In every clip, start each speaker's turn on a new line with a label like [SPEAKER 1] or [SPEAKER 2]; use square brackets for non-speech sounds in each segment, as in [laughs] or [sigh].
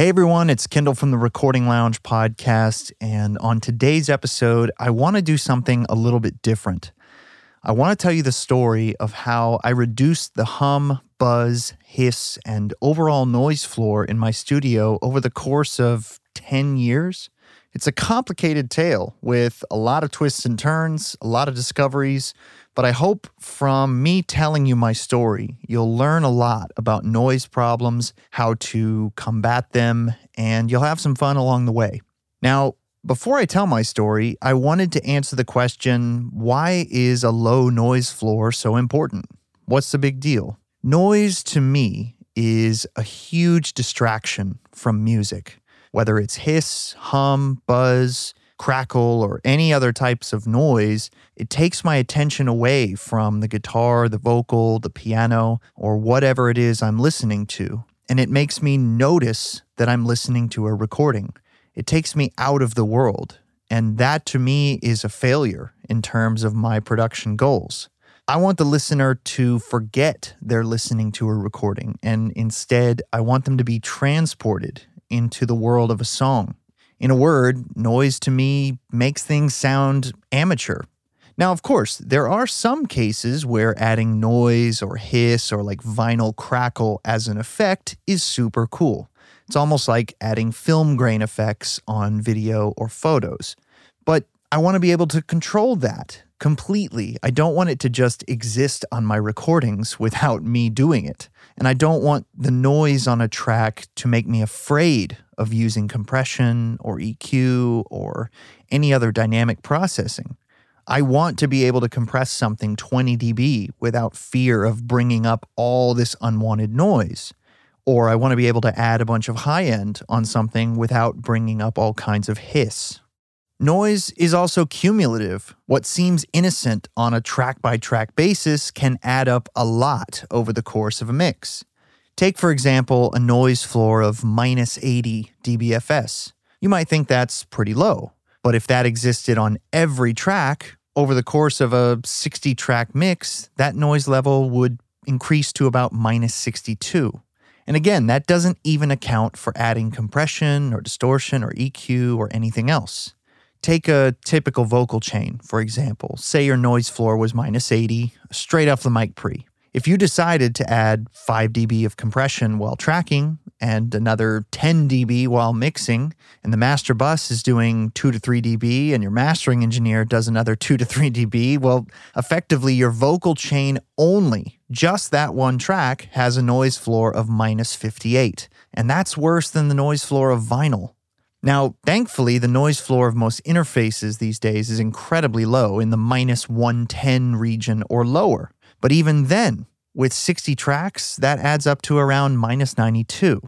[SPEAKER 1] Hey everyone, it's Kendall from the Recording Lounge podcast. And on today's episode, I want to do something a little bit different. I want to tell you the story of how I reduced the hum, buzz, hiss, and overall noise floor in my studio over the course of 10 years. It's a complicated tale with a lot of twists and turns, a lot of discoveries, but I hope from me telling you my story, you'll learn a lot about noise problems, how to combat them, and you'll have some fun along the way. Now, before I tell my story, I wanted to answer the question why is a low noise floor so important? What's the big deal? Noise to me is a huge distraction from music, whether it's hiss, hum, buzz, crackle, or any other types of noise, it takes my attention away from the guitar, the vocal, the piano, or whatever it is I'm listening to. And it makes me notice that I'm listening to a recording. It takes me out of the world. And that to me is a failure in terms of my production goals. I want the listener to forget they're listening to a recording, and instead, I want them to be transported into the world of a song. In a word, noise to me makes things sound amateur. Now, of course, there are some cases where adding noise or hiss or like vinyl crackle as an effect is super cool. It's almost like adding film grain effects on video or photos. But I want to be able to control that completely. I don't want it to just exist on my recordings without me doing it. And I don't want the noise on a track to make me afraid of using compression or EQ or any other dynamic processing. I want to be able to compress something 20 dB without fear of bringing up all this unwanted noise. Or I want to be able to add a bunch of high end on something without bringing up all kinds of hiss. Noise is also cumulative. What seems innocent on a track by track basis can add up a lot over the course of a mix. Take, for example, a noise floor of minus 80 dBFS. You might think that's pretty low, but if that existed on every track, over the course of a 60 track mix, that noise level would increase to about minus 62. And again, that doesn't even account for adding compression or distortion or EQ or anything else. Take a typical vocal chain, for example. Say your noise floor was minus 80, straight off the mic pre. If you decided to add 5 dB of compression while tracking and another 10 dB while mixing, and the master bus is doing 2 to 3 dB, and your mastering engineer does another 2 to 3 dB, well, effectively, your vocal chain only, just that one track, has a noise floor of minus 58. And that's worse than the noise floor of vinyl. Now, thankfully, the noise floor of most interfaces these days is incredibly low in the minus 110 region or lower. But even then, with 60 tracks, that adds up to around minus 92.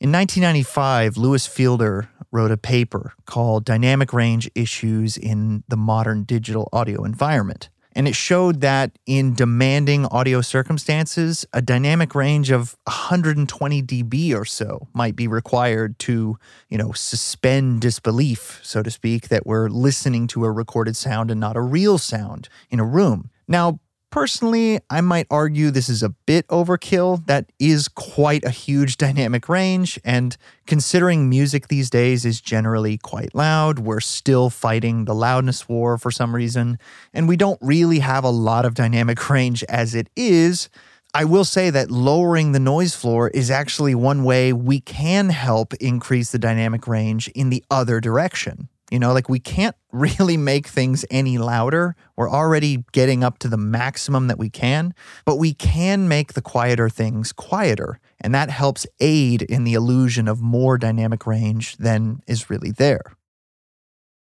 [SPEAKER 1] In 1995, Louis Fielder wrote a paper called Dynamic Range Issues in the Modern Digital Audio Environment. And it showed that in demanding audio circumstances, a dynamic range of 120 dB or so might be required to, you know, suspend disbelief, so to speak, that we're listening to a recorded sound and not a real sound in a room. Now, Personally, I might argue this is a bit overkill. That is quite a huge dynamic range, and considering music these days is generally quite loud, we're still fighting the loudness war for some reason, and we don't really have a lot of dynamic [laughs] range as it is. I will say that lowering the noise floor is actually one way we can help increase the dynamic range in the other direction. You know, like we can't [laughs] really make things any louder. We're already getting up to the maximum that we can, but we can make the quieter things quieter. And that helps aid in the illusion of more dynamic range than is really there.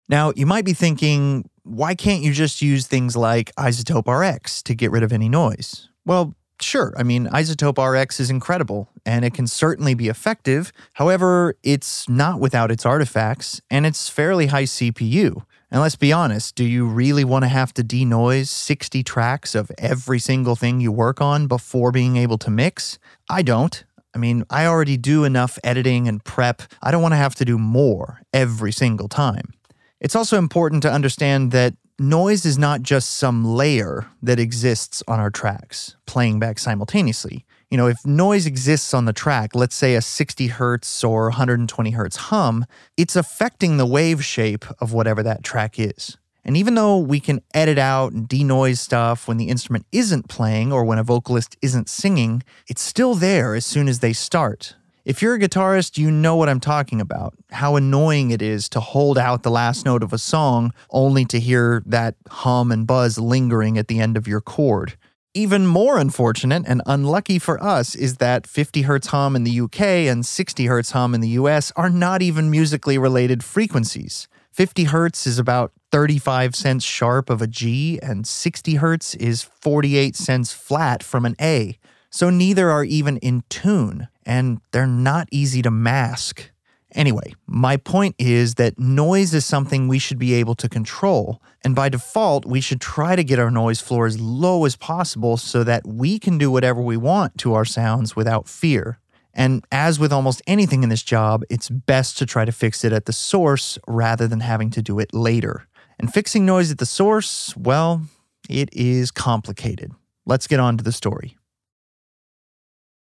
[SPEAKER 1] Now, you might be thinking, why can't you just use things like iZotope RX to get rid of any noise? Well, Sure, I mean, iZotope RX is incredible and it can certainly be effective. However, it's not without its artifacts and it's fairly high CPU. And let's be honest, do you really want to have to denoise 60 tracks of every single thing you work on before being able to mix? I don't. I mean, I already do enough editing and prep. I don't want to have to do more every single time. It's also important to understand that noise is not just some layer that exists on our tracks, playing back simultaneously. You know, if noise exists on the track, let's say a 60 hertz or 120 hertz hum, it's affecting the wave shape of whatever that track is. And even though we can edit out and denoise stuff when the instrument isn't playing or when a vocalist isn't singing, it's still there as soon as they start. If you're a guitarist, you know what I'm talking about. How annoying it is to hold out the last note of a song only to hear that hum and buzz lingering at the end of your chord. Even more unfortunate and unlucky for us is that 50 Hz hum in the UK and 60 Hz hum in the US are not even musically related frequencies. 50 Hz is about 35 cents sharp of a G, and 60 Hz is 48 cents flat from an A. So neither are even in tune, and they're not easy to mask. Anyway, my point is that noise is something we should be able to control, and by default, we should try to get our noise floor as low as possible so that we can do whatever we want to our sounds without fear. And as with almost anything in this job, it's best to try to fix it at the source rather than having to do it later. And fixing noise at the source, well, it is complicated. Let's get on to the story.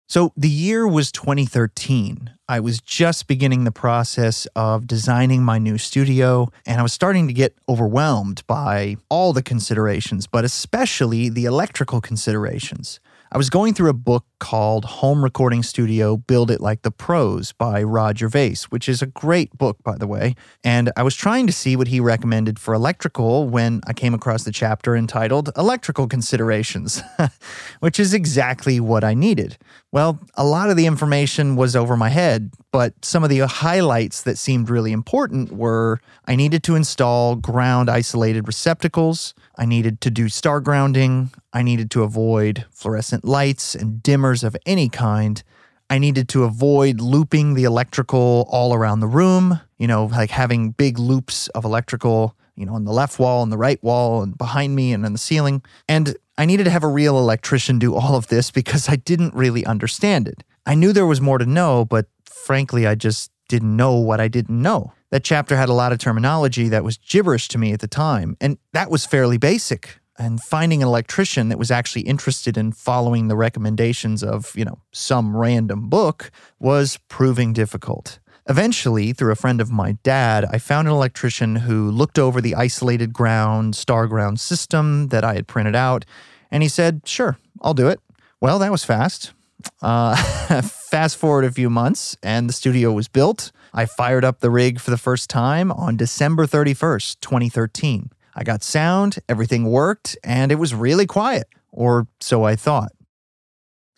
[SPEAKER 1] So the year was 2013. I was just beginning the process of designing my new studio, and I was starting to get overwhelmed by all the considerations, but especially the electrical considerations. I was going through a book called Home Recording Studio Build It Like the Pros by Rod Gervais, which is a great book, by the way. And I was trying to see what he recommended for electrical when I came across the chapter entitled Electrical Considerations, [laughs] which is exactly what I needed. Well, a lot of the information was over my head, but some of the highlights that seemed really important were I needed to install ground isolated receptacles, I needed to do star grounding, I needed to avoid fluorescent lights and dimmers of any kind. I needed to avoid looping the electrical all around the room, you know, like having big loops of electrical, you know, on the left wall and the right wall and behind me and on the ceiling. And I needed to have a real electrician do all of this because I didn't really understand it. I knew there was more to know, but frankly, I just didn't know what I didn't know. That chapter had a lot of terminology that was gibberish to me at the time, and that was fairly basic. And finding an electrician that was actually interested in following the recommendations of, you know, some random book was proving difficult. Eventually, through a friend of my dad, I found an electrician who looked over the isolated ground, star ground system that I had printed out, and he said, Sure, I'll do it. Well, that was fast. Uh, [laughs] fast forward a few months, and the studio was built. I fired up the rig for the first time on December 31st, 2013. I got sound, everything worked, and it was really quiet, or so I thought.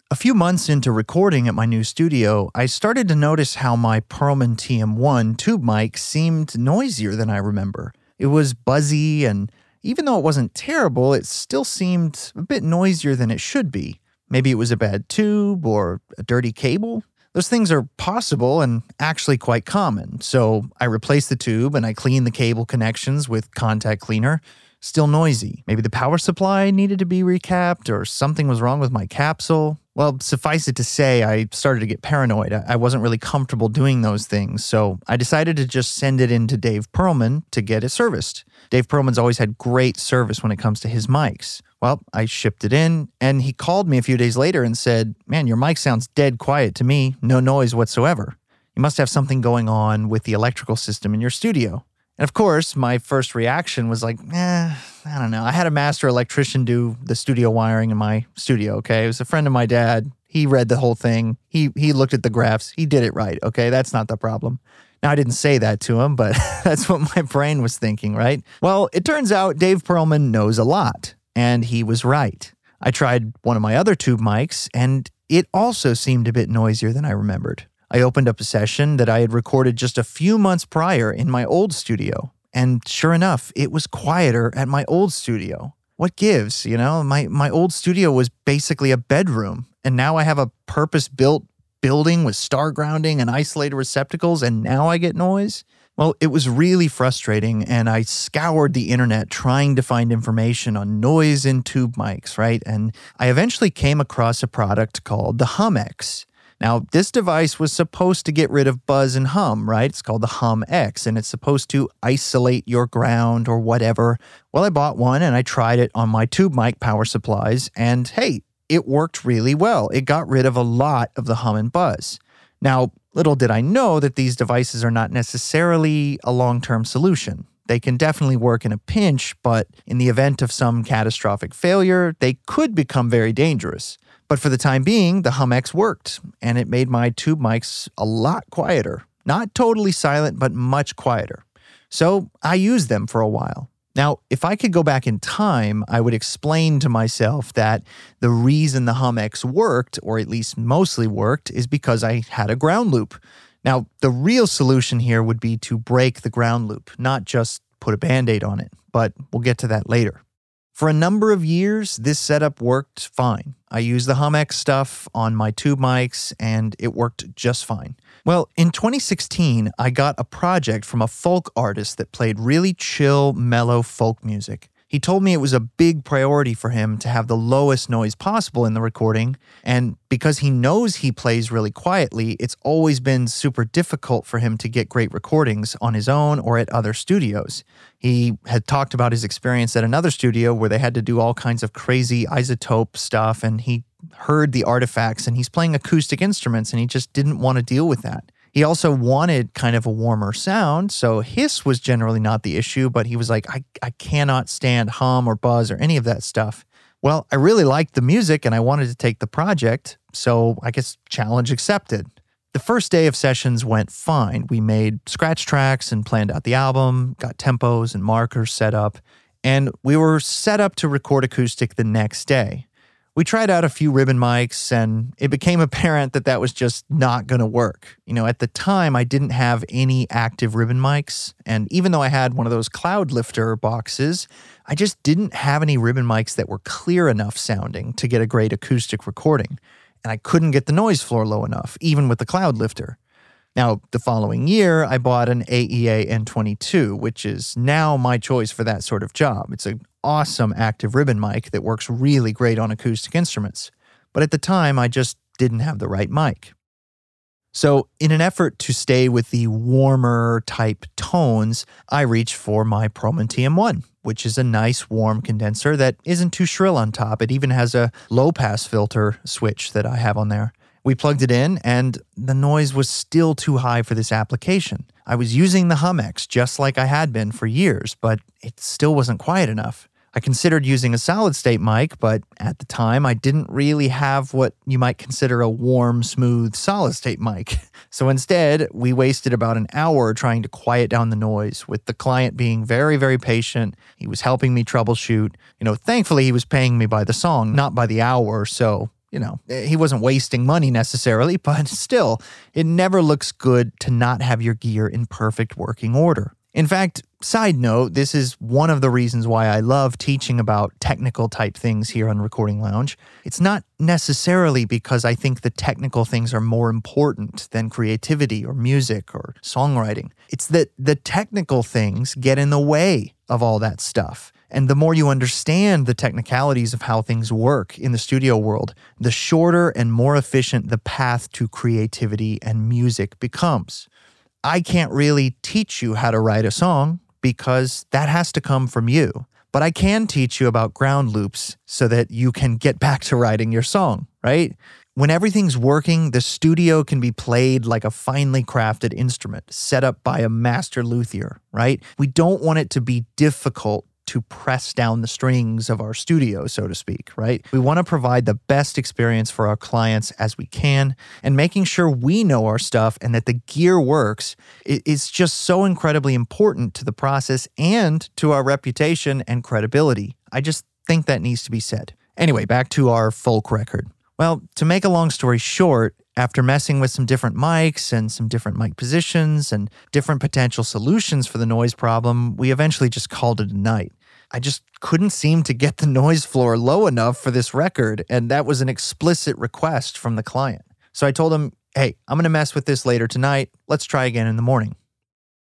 [SPEAKER 1] A few months into recording at my new studio, I started to notice how my Pearlman TM1 tube mic seemed noisier than I remember. It was buzzy, and even though it wasn't terrible, it still seemed a bit noisier than it should be. Maybe it was a bad tube or a dirty cable. Those things are possible and actually quite common. So I replaced the tube and I cleaned the cable connections with contact cleaner still noisy. Maybe the power supply needed to be recapped or something was wrong with my capsule. Well, suffice it to say, I started to get paranoid. I wasn't really comfortable doing those things, so I decided to just send it in to Dave Pearlman to get it serviced. Dave Pearlman's always had great service when it comes to his mics. Well, I shipped it in, and he called me a few days later and said, Man, your mic sounds dead quiet to me, no noise whatsoever. You must have something going on with the electrical system in your studio. And of course, my first reaction was like, eh, I don't know. I had a master electrician do the studio wiring in my studio, okay? It was a friend of my dad. He read the whole thing. He he looked at the graphs. He did it right, okay? That's not the problem. Now, I didn't say that to him, but [laughs] that's what my brain was thinking, right? Well, it turns out Dave Pearlman knows a lot, and he was right. I tried one of my other tube mics, and it also seemed a bit noisier than I remembered. I opened up a session that I had recorded just a few months prior in my old studio. And sure enough, it was quieter at my old studio. What gives, you know? My my old studio was basically a bedroom, and now I have a purpose-built building with star grounding and isolated receptacles and now I get noise? Well, it was really frustrating, and I scoured the internet trying to find information on noise in tube mics, right? And I eventually came across a product called the HumX. Now, this device was supposed to get rid of buzz and hum, right? It's called the Hum X, and it's supposed to isolate your ground or whatever. Well, I bought one and I tried it on my tube mic power supplies, and hey, it worked really well. It got rid of a lot of the hum and buzz. Now, little did I know that these devices are not necessarily a long term solution. They can definitely work in a pinch, but in the event of some catastrophic failure, they could become very dangerous. But for the time being, the HumX worked, and it made my tube mics a lot quieter. Not totally silent, but much quieter. So I used them for a while. Now, if I could go back in time, I would explain to myself that the reason the HumX worked, or at least mostly worked, is because I had a ground loop. Now, the real solution here would be to break the ground loop, not just put a band aid on it, but we'll get to that later. For a number of years, this setup worked fine. I used the HumX stuff on my tube mics and it worked just fine. Well, in 2016, I got a project from a folk artist that played really chill, mellow folk music. He told me it was a big priority for him to have the lowest noise possible in the recording. And because he knows he plays really quietly, it's always been super difficult for him to get great recordings on his own or at other studios. He had talked about his experience at another studio where they had to do all kinds of crazy iZotope stuff. And he heard the artifacts and he's playing acoustic instruments and he just didn't want to deal with that. He also wanted kind of a warmer sound, so hiss was generally not the issue, but he was like, I, I cannot stand hum or buzz or any of that stuff. Well, I really liked the music and I wanted to take the project, so I guess challenge accepted. The first day of sessions went fine. We made scratch tracks and planned out the album, got tempos and markers set up, and we were set up to record acoustic the next day. We tried out a few ribbon mics and it became [laughs] apparent that that was just not going to work. You know, at the time, I didn't have any active ribbon mics. And even though I had one of those Cloudlifter boxes, I just didn't have any ribbon mics that were clear enough sounding to get a great acoustic recording. And I couldn't get the noise floor low enough, even with the Cloudlifter. Now, the following year, I bought an AEA N22, which is now my choice for that sort of job. It's an awesome active ribbon mic that works really great on acoustic instruments. But at the time, I just didn't have the right mic. So, in an effort to stay with the warmer type tones, I reached for my Promontium 1, which is a nice warm condenser that isn't too shrill on top. It even has a low pass filter switch that I have on there. We plugged it in, and the noise was still too high for this application. I was using the HumX just like I had been for years, but it still wasn't quiet enough. I considered using a solid state mic, but at the time I didn't really have what you might consider a warm, smooth solid state mic. [laughs] So instead, we wasted about an hour trying to quiet down the noise, with the client being very, very patient. He was helping me troubleshoot. You know, thankfully, he was paying me by the song, not by the hour. So you know, eh, he wasn't wasting money necessarily, [laughs] but still, it never looks good to not have your gear in perfect working order. In fact, side note, this is one of the reasons why I love teaching about technical type things here on Recording Lounge. It's not necessarily because I think the technical things are more important than creativity or music or songwriting. It's that the technical things get in the way of all that stuff. And the more you understand the technicalities of how things work in the studio world, the shorter and more efficient the path to creativity and music becomes. I can't really teach you how to write a song because that has to come from you. But I can teach you about ground loops so that you can get [laughs] back to writing your song, right? When everything's working, the studio can be played like a finely crafted instrument set up by a master luthier, right? We don't want it to be difficult to press down the strings of our studio, so to speak, right? We want to provide the best experience for our clients as we can, and making sure we know our stuff and that the gear works is just so incredibly important to the process and to our reputation and credibility. I just think that needs to be said. Anyway, back to our folk record. Well, to make a long story short, after messing with some different mics and some different mic positions and different potential solutions for the noise problem, we eventually just called it a night. I just couldn't seem to get the noise floor low enough for this record, and that was an explicit request from the client. So I told him, hey, I'm gonna mess with this later tonight. Let's try again in the morning.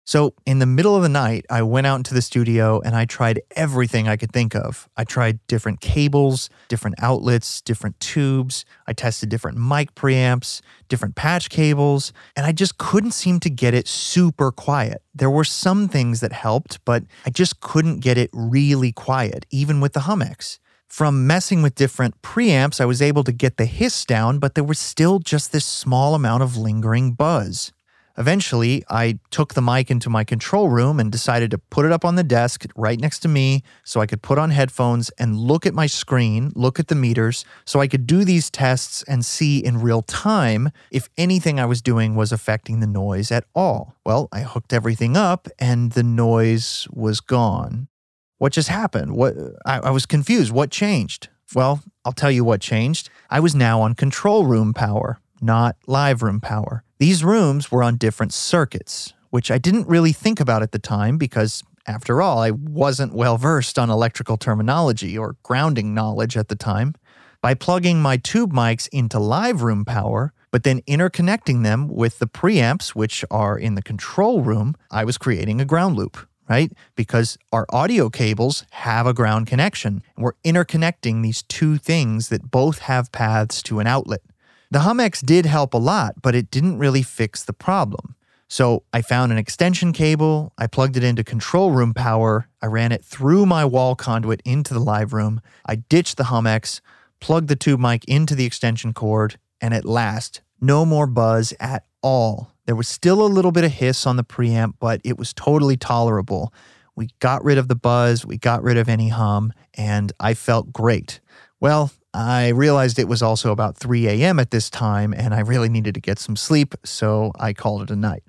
[SPEAKER 1] So, in the middle of the night, I went out into the studio and I tried everything I could think of. I tried different cables, different outlets, different tubes. I tested different mic preamps, different patch cables, and I just couldn't seem to get it super quiet. There were some things that helped, but I just couldn't get it really quiet, even with the HumX. From messing with different preamps, I was able to get the hiss down, but there was still just this small amount of lingering buzz. Eventually, I took the mic into my control room and decided to put it up on the desk right next to me so I could put on headphones and look at my screen, look at the meters, so I could do these tests and see in real time if anything I was doing was affecting the noise at all. Well, I hooked everything up and the noise was gone. What just happened? What I, I was confused. What changed? Well, I'll tell you what changed. I was now on control room power, not live room power. These rooms were on different circuits, which I didn't really think about at the time because, after all, I wasn't well versed on electrical terminology or grounding knowledge at the time. By plugging my tube mics into live room power, but then interconnecting them with the preamps, which are in the control room, I was creating a ground loop, right? Because our audio cables have a ground connection. We're interconnecting these two things that both have paths to an outlet. The HumX did help a lot, but it didn't really fix the problem. So I found an extension cable, I plugged it into control room power, I ran it through my wall conduit into the live room, I ditched the HumX, plugged the tube mic into the extension cord, and at last, no more buzz at all. There was still a little bit of hiss on the preamp, but it was totally tolerable. We got rid of the buzz, we got rid of any hum, and I felt great. Well, I realized it was also about 3 a.m. at this time, and I really needed to get some sleep, so I called it a night.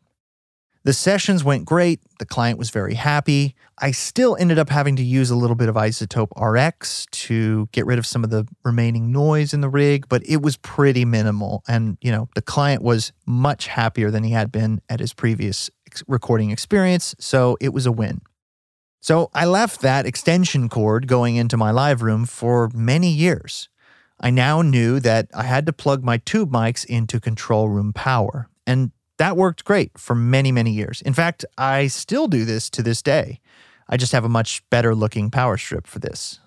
[SPEAKER 1] The sessions went great. The client was very happy. I still ended up having to use a little bit of iZotope RX to get rid of some of the remaining noise in the rig, but it was pretty minimal. And, you know, the client was much happier than he had been at his previous recording experience, so it was a win. So I left that extension cord going into my live room for many years. I now knew that I had to plug my tube mics into control room power. And that worked great for many, many years. In fact, I still do this to this day. I just have a much better looking power strip for this.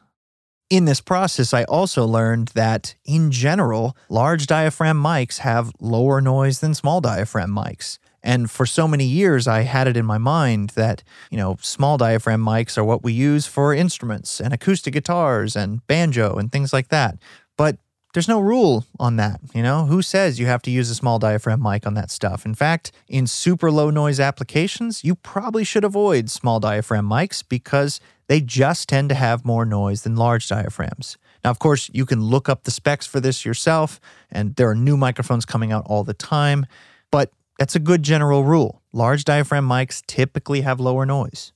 [SPEAKER 1] In this process, I also learned that in general, large diaphragm mics have lower noise than small diaphragm mics. And for so many years, I had it in my mind that, you know, small diaphragm mics are what we use for instruments and acoustic guitars and banjo and things like that. But there's no rule on that, you know? Who says you have to use a small diaphragm mic on that stuff? In fact, in super low noise applications, you probably should avoid small diaphragm mics because they just tend to have more noise than large diaphragms. Now, of course, you can look up the specs for this yourself, and there are new microphones coming out all the time, but that's a good general rule. Large diaphragm mics typically have lower noise.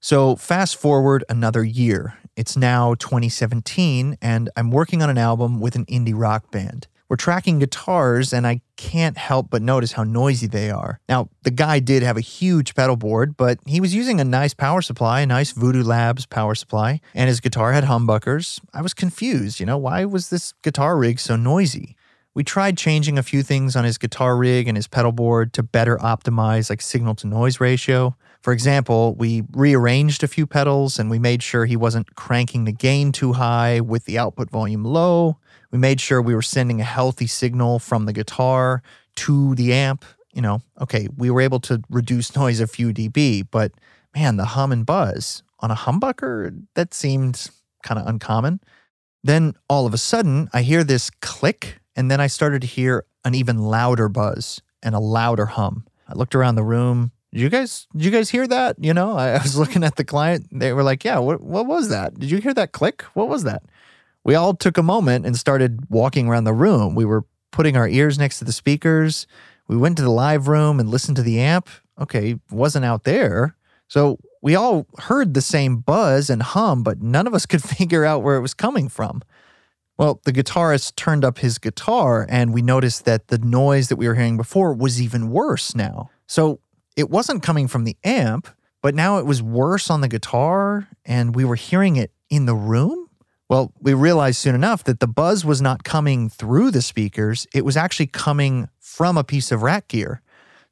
[SPEAKER 1] So, fast forward another year. It's now 2017, and I'm working on an album with an indie rock band. We're tracking guitars, and I can't help but notice how noisy they are. Now, the guy did have a huge pedal board, but he was using a nice power supply, a nice Voodoo Labs power supply, and his guitar had humbuckers. I was confused, you know, why was this guitar rig so noisy? We tried changing a few things on his guitar rig and his pedal board to better optimize like signal to noise ratio. For example, we rearranged a few pedals and we made sure he wasn't cranking the gain too high with the output volume low. We made sure we were sending a healthy signal from the guitar to the amp. You know, okay, we were able to reduce [laughs] noise a few dB, but man, the hum and buzz on a humbucker, that seemed kind of uncommon. Then all of a sudden, I hear this click and then I started to hear an even louder buzz and a louder hum. I looked around the room. Did you guys did you guys hear that? You know, I, [laughs] I was looking at the client. They were like, "Yeah, what what was that? Did you hear that click? What was that?" We all took a moment and started walking around the room. We were putting our ears next to the speakers. We went to the live room and listened to the amp. Okay, wasn't out there. So we all heard the same buzz and hum, but none of us [laughs] could figure out where it was coming from. Well, the guitarist turned up his guitar, and we noticed that the noise that we were hearing before was even worse now. So it wasn't coming from the amp, but now it was worse on the guitar, and we were hearing it in the room. Well, we realized soon enough that the buzz was not coming through the speakers, it was actually coming from a piece of rack gear,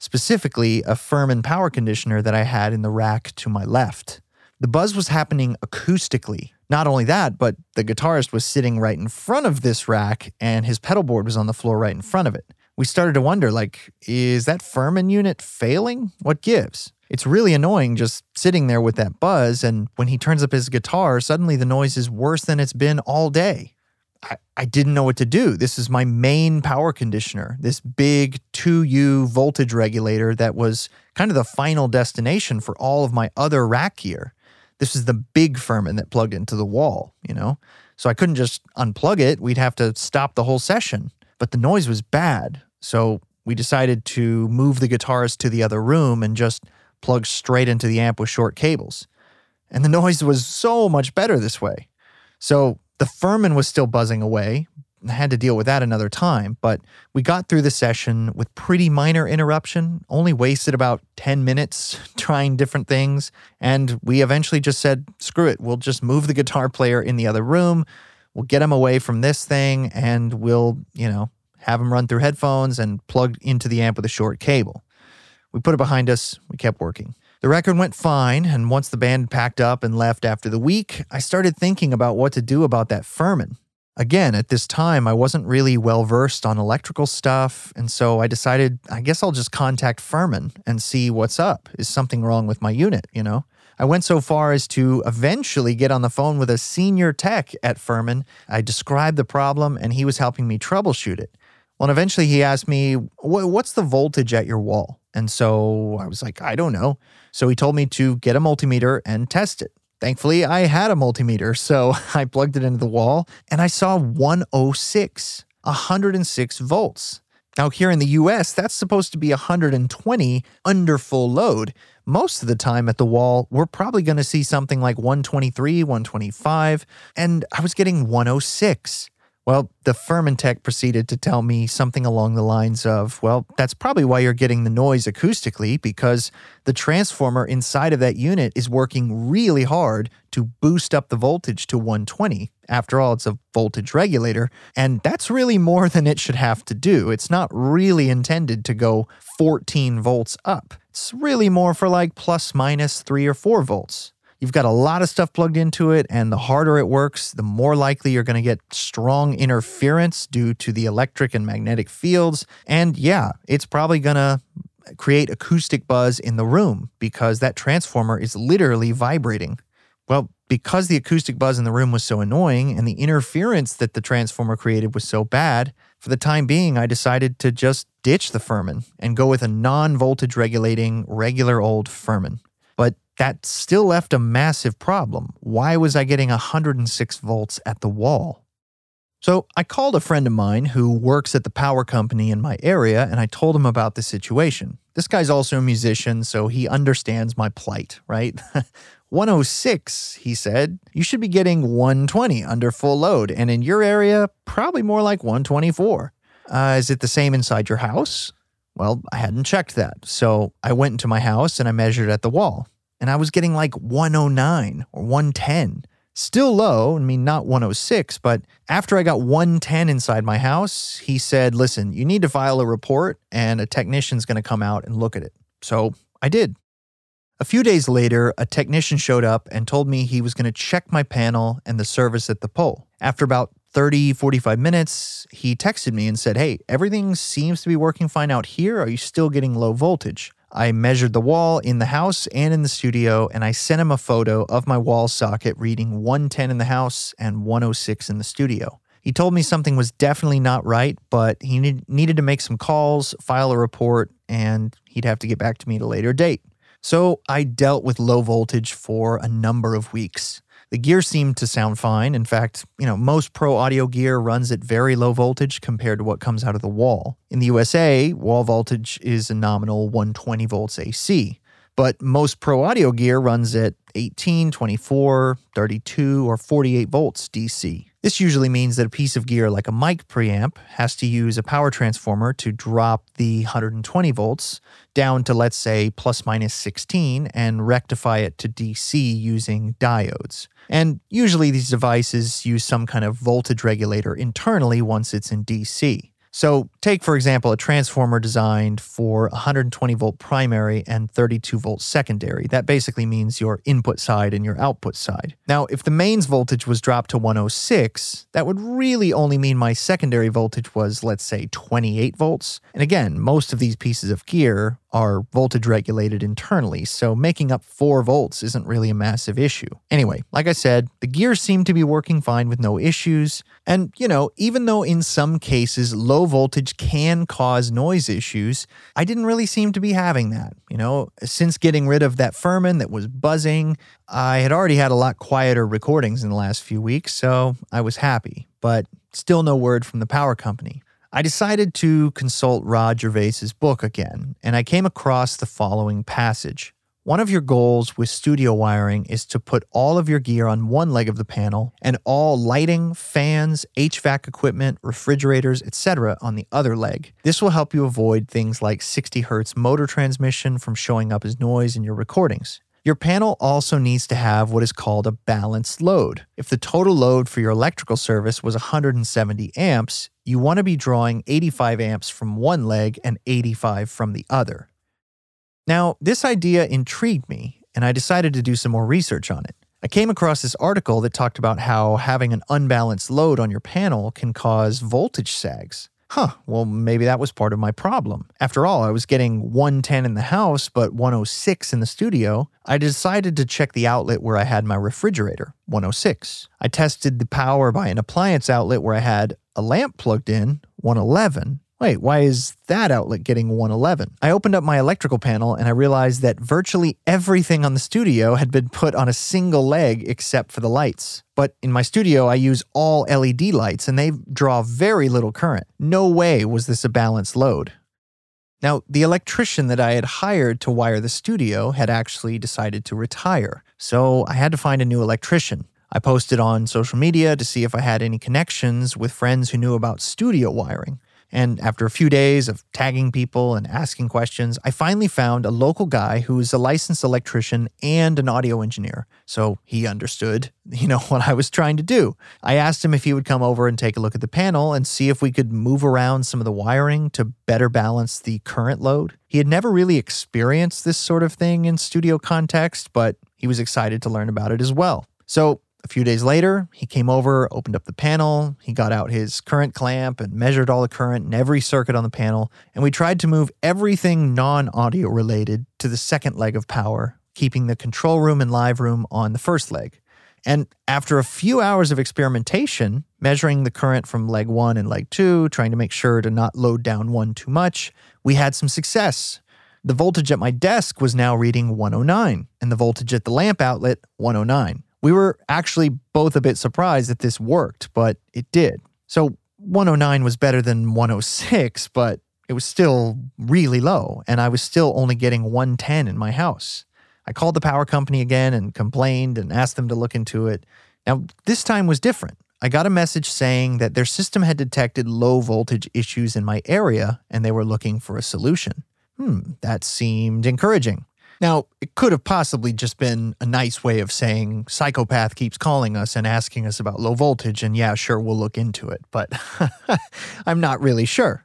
[SPEAKER 1] specifically a Furman power conditioner that I had in the rack to my left. The buzz was happening acoustically, not only that, but the guitarist was sitting right in front of this rack and his pedal board was on the floor right in front of it. We started to wonder like, is that Furman unit failing? What gives? It's really annoying just sitting there with that buzz. And when he turns up his guitar, suddenly the noise is worse than it's been all day. I, I didn't know what to do. This is my main power conditioner, this big 2U voltage regulator that was kind of the final destination for all of my other rack gear. This is the big Furman that plugged into the wall, you know? So I couldn't just unplug it. We'd have to stop the whole session. But the noise was bad. So we decided to move the guitarist to the other room and just plug straight into the amp with short cables. And the [laughs] noise was so much better this way. So the Furman was still buzzing away. I had to deal with that another time, but we got through the session with pretty minor interruption, only wasted about 10 minutes [laughs] trying different things. And we eventually just said, screw it, we'll just move the guitar player in the other room. We'll get him away from this thing and we'll, you know, have them run through headphones and plugged into the amp with a short cable. We put it behind us, we kept working. The record went fine, and once the band packed up and left after the week, I started thinking about what to do about that Furman. Again, at this time, I wasn't really well versed on electrical stuff, and so I decided I guess I'll just contact Furman and see what's up. Is something wrong with my unit, you know? I went so far as to eventually get on the phone with a senior tech at Furman. I described the problem, and he was helping me troubleshoot it. Well, and eventually he asked me, What's the voltage at your wall? And so I was like, I don't know. So he told me to get a multimeter and test it. Thankfully, I had a multimeter, [laughs] so I plugged it into the wall and I saw 106, 106 volts. Now, here in the US, that's supposed to be 120 under full load. Most of the time at the wall, we're probably going to see something like 123, 125, and I was getting 106. Well, the Tech proceeded to tell me something along the lines of, well, that's probably why you're getting the noise acoustically, because the transformer inside of that unit is working really hard to boost up the voltage to 120. After all, it's a voltage regulator, and that's really more than it should have to do. It's not really intended to go 14 volts up. It's really more for like plus minus 3 or 4 volts. You've got a lot of stuff plugged into it, and the harder it works, the more likely you're going to get strong interference due to the electric and magnetic fields. And yeah, it's probably going to create acoustic buzz in the room because that transformer is literally vibrating. Well, because the acoustic buzz in the room was so annoying and the interference that the transformer created was so bad, for the time being, I decided to just ditch the Furman and go with a non voltage regulating, regular old Furman. That still left a massive problem. Why was I getting 106 volts at the wall? So I called a friend of mine who works at the power company in my area and I told him about the situation. This guy's also a musician, so he understands my plight, right? [laughs] 106, he said. You should be getting 120 under full load, and in your area, probably more like 124. Uh, is it the same inside your house? Well, I hadn't checked that. So I went into my house and I measured at the wall and I was getting like 109 or 110. Still low, I mean, not 106, but after I got 110 inside my house, he said, Listen, you need to file a report and a technician's to come out and look at it. So I did. A few days later, a technician showed up and told me he was to check my panel and the service at the pole. After about 30, 45 minutes, he texted me and said, Hey, everything seems to be working fine out here. Are you still getting low voltage? I measured the wall in the house and in the studio, and I sent him a photo of my wall socket reading 110 in the house and 106 in the studio. He told me something was definitely not right, but he need, needed to make some calls, file a report, and he'd have to get back to me at a later date. So I dealt with low voltage for a number of weeks. The gear seemed to sound fine. In fact, you know, most pro audio gear runs at very low voltage compared to what comes out of the wall. In the USA, wall voltage is a nominal 120 volts AC, but most pro audio gear runs at 18, 24, 32, or 48 volts DC. This usually means that a piece of gear like a mic preamp has to use a power transformer to drop the 120 volts down to, let's say, plus minus 16 and rectify it to DC using diodes. And usually these devices use some kind of voltage regulator internally once it's in DC. So, take for example a transformer designed for 120 volt primary and 32 volt secondary. That basically means your input side and your output side. Now, if the mains voltage was dropped to 106, that would really only mean my secondary voltage was, let's say, 28 volts. And again, most of these pieces of gear are voltage regulated internally, so making up 4 volts isn't really a massive issue. Anyway, like I said, the gears seem to be working fine with no issues. And, you know, even though in some cases low voltage can cause noise issues, I didn't really seem to be having that. You know, since getting rid of that Furman that was buzzing, I had already had a lot quieter recordings in the last few weeks, so I was happy. But still no word from the power company. I decided to consult Rod Gervais's book again, and I came across the following passage. One of your goals with studio wiring is to put all of your gear on one leg of the panel and all lighting, fans, HVAC equipment, refrigerators, etc. on the other leg. This will help you avoid things like 60 Hz motor transmission from showing up as noise in your recordings. Your panel also needs to have what is called a balanced load. If the total load for your electrical service was 170 amps, you want to be drawing 85 amps from one leg and 85 from the other. Now, this idea intrigued me, and I decided to do some more research on it. I came across this article that talked about how having an unbalanced load on your panel can cause voltage sags huh, well, maybe that was part of my problem. After all, I was getting 110 in the house, but 106 in the studio. I decided to check the outlet where I had my refrigerator, 106. I tested the power by an appliance outlet where I had a lamp plugged in, 111. Wait, why is that outlet getting 111? I opened up my electrical panel and I realized that virtually everything on the studio had been put on a single leg except for the lights. But in my studio, I use all LED lights and they draw very little current. No way was this a balanced load. Now, the electrician that I had hired to wire the studio had actually decided to retire, so I had to find a new electrician. I posted on social media to see if I had any connections with friends who knew about studio wiring. And after a few days of tagging people and asking questions, I finally found a local guy who is a licensed electrician and an audio engineer. So he understood, [laughs] you know, what I was trying to do. I asked him if he would come over and take a look at the panel and see if we could move around some of the wiring to better balance the current load. He had never really experienced this sort of thing in studio context, but he was excited to learn about it as well. So a few days later, he came over, opened up the panel, he got out his current clamp and measured all the current in every circuit on the panel, and we tried to move everything non audio related to the second leg of power, keeping the control room and live room on the first leg. And after a few hours of experimentation, measuring the current from leg one and leg two, trying to make sure to not load down one too much, we had some success. The voltage at my desk was now reading 109, and the voltage at the lamp outlet, 109. We were actually both a bit surprised that this worked, but it did. So 109 was better than 106, but it was still really low, and I was still only getting 110 in my house. I called the power company again and complained and asked them to look into it. Now, this time was different. I got a message saying that their system had detected low voltage issues in my area and they were looking for a solution. Hmm, that seemed encouraging. Now, it could have possibly just been a nice way of saying psychopath keeps calling us and asking us about low voltage, and yeah, sure, we'll look into it, but [laughs] I'm not really sure.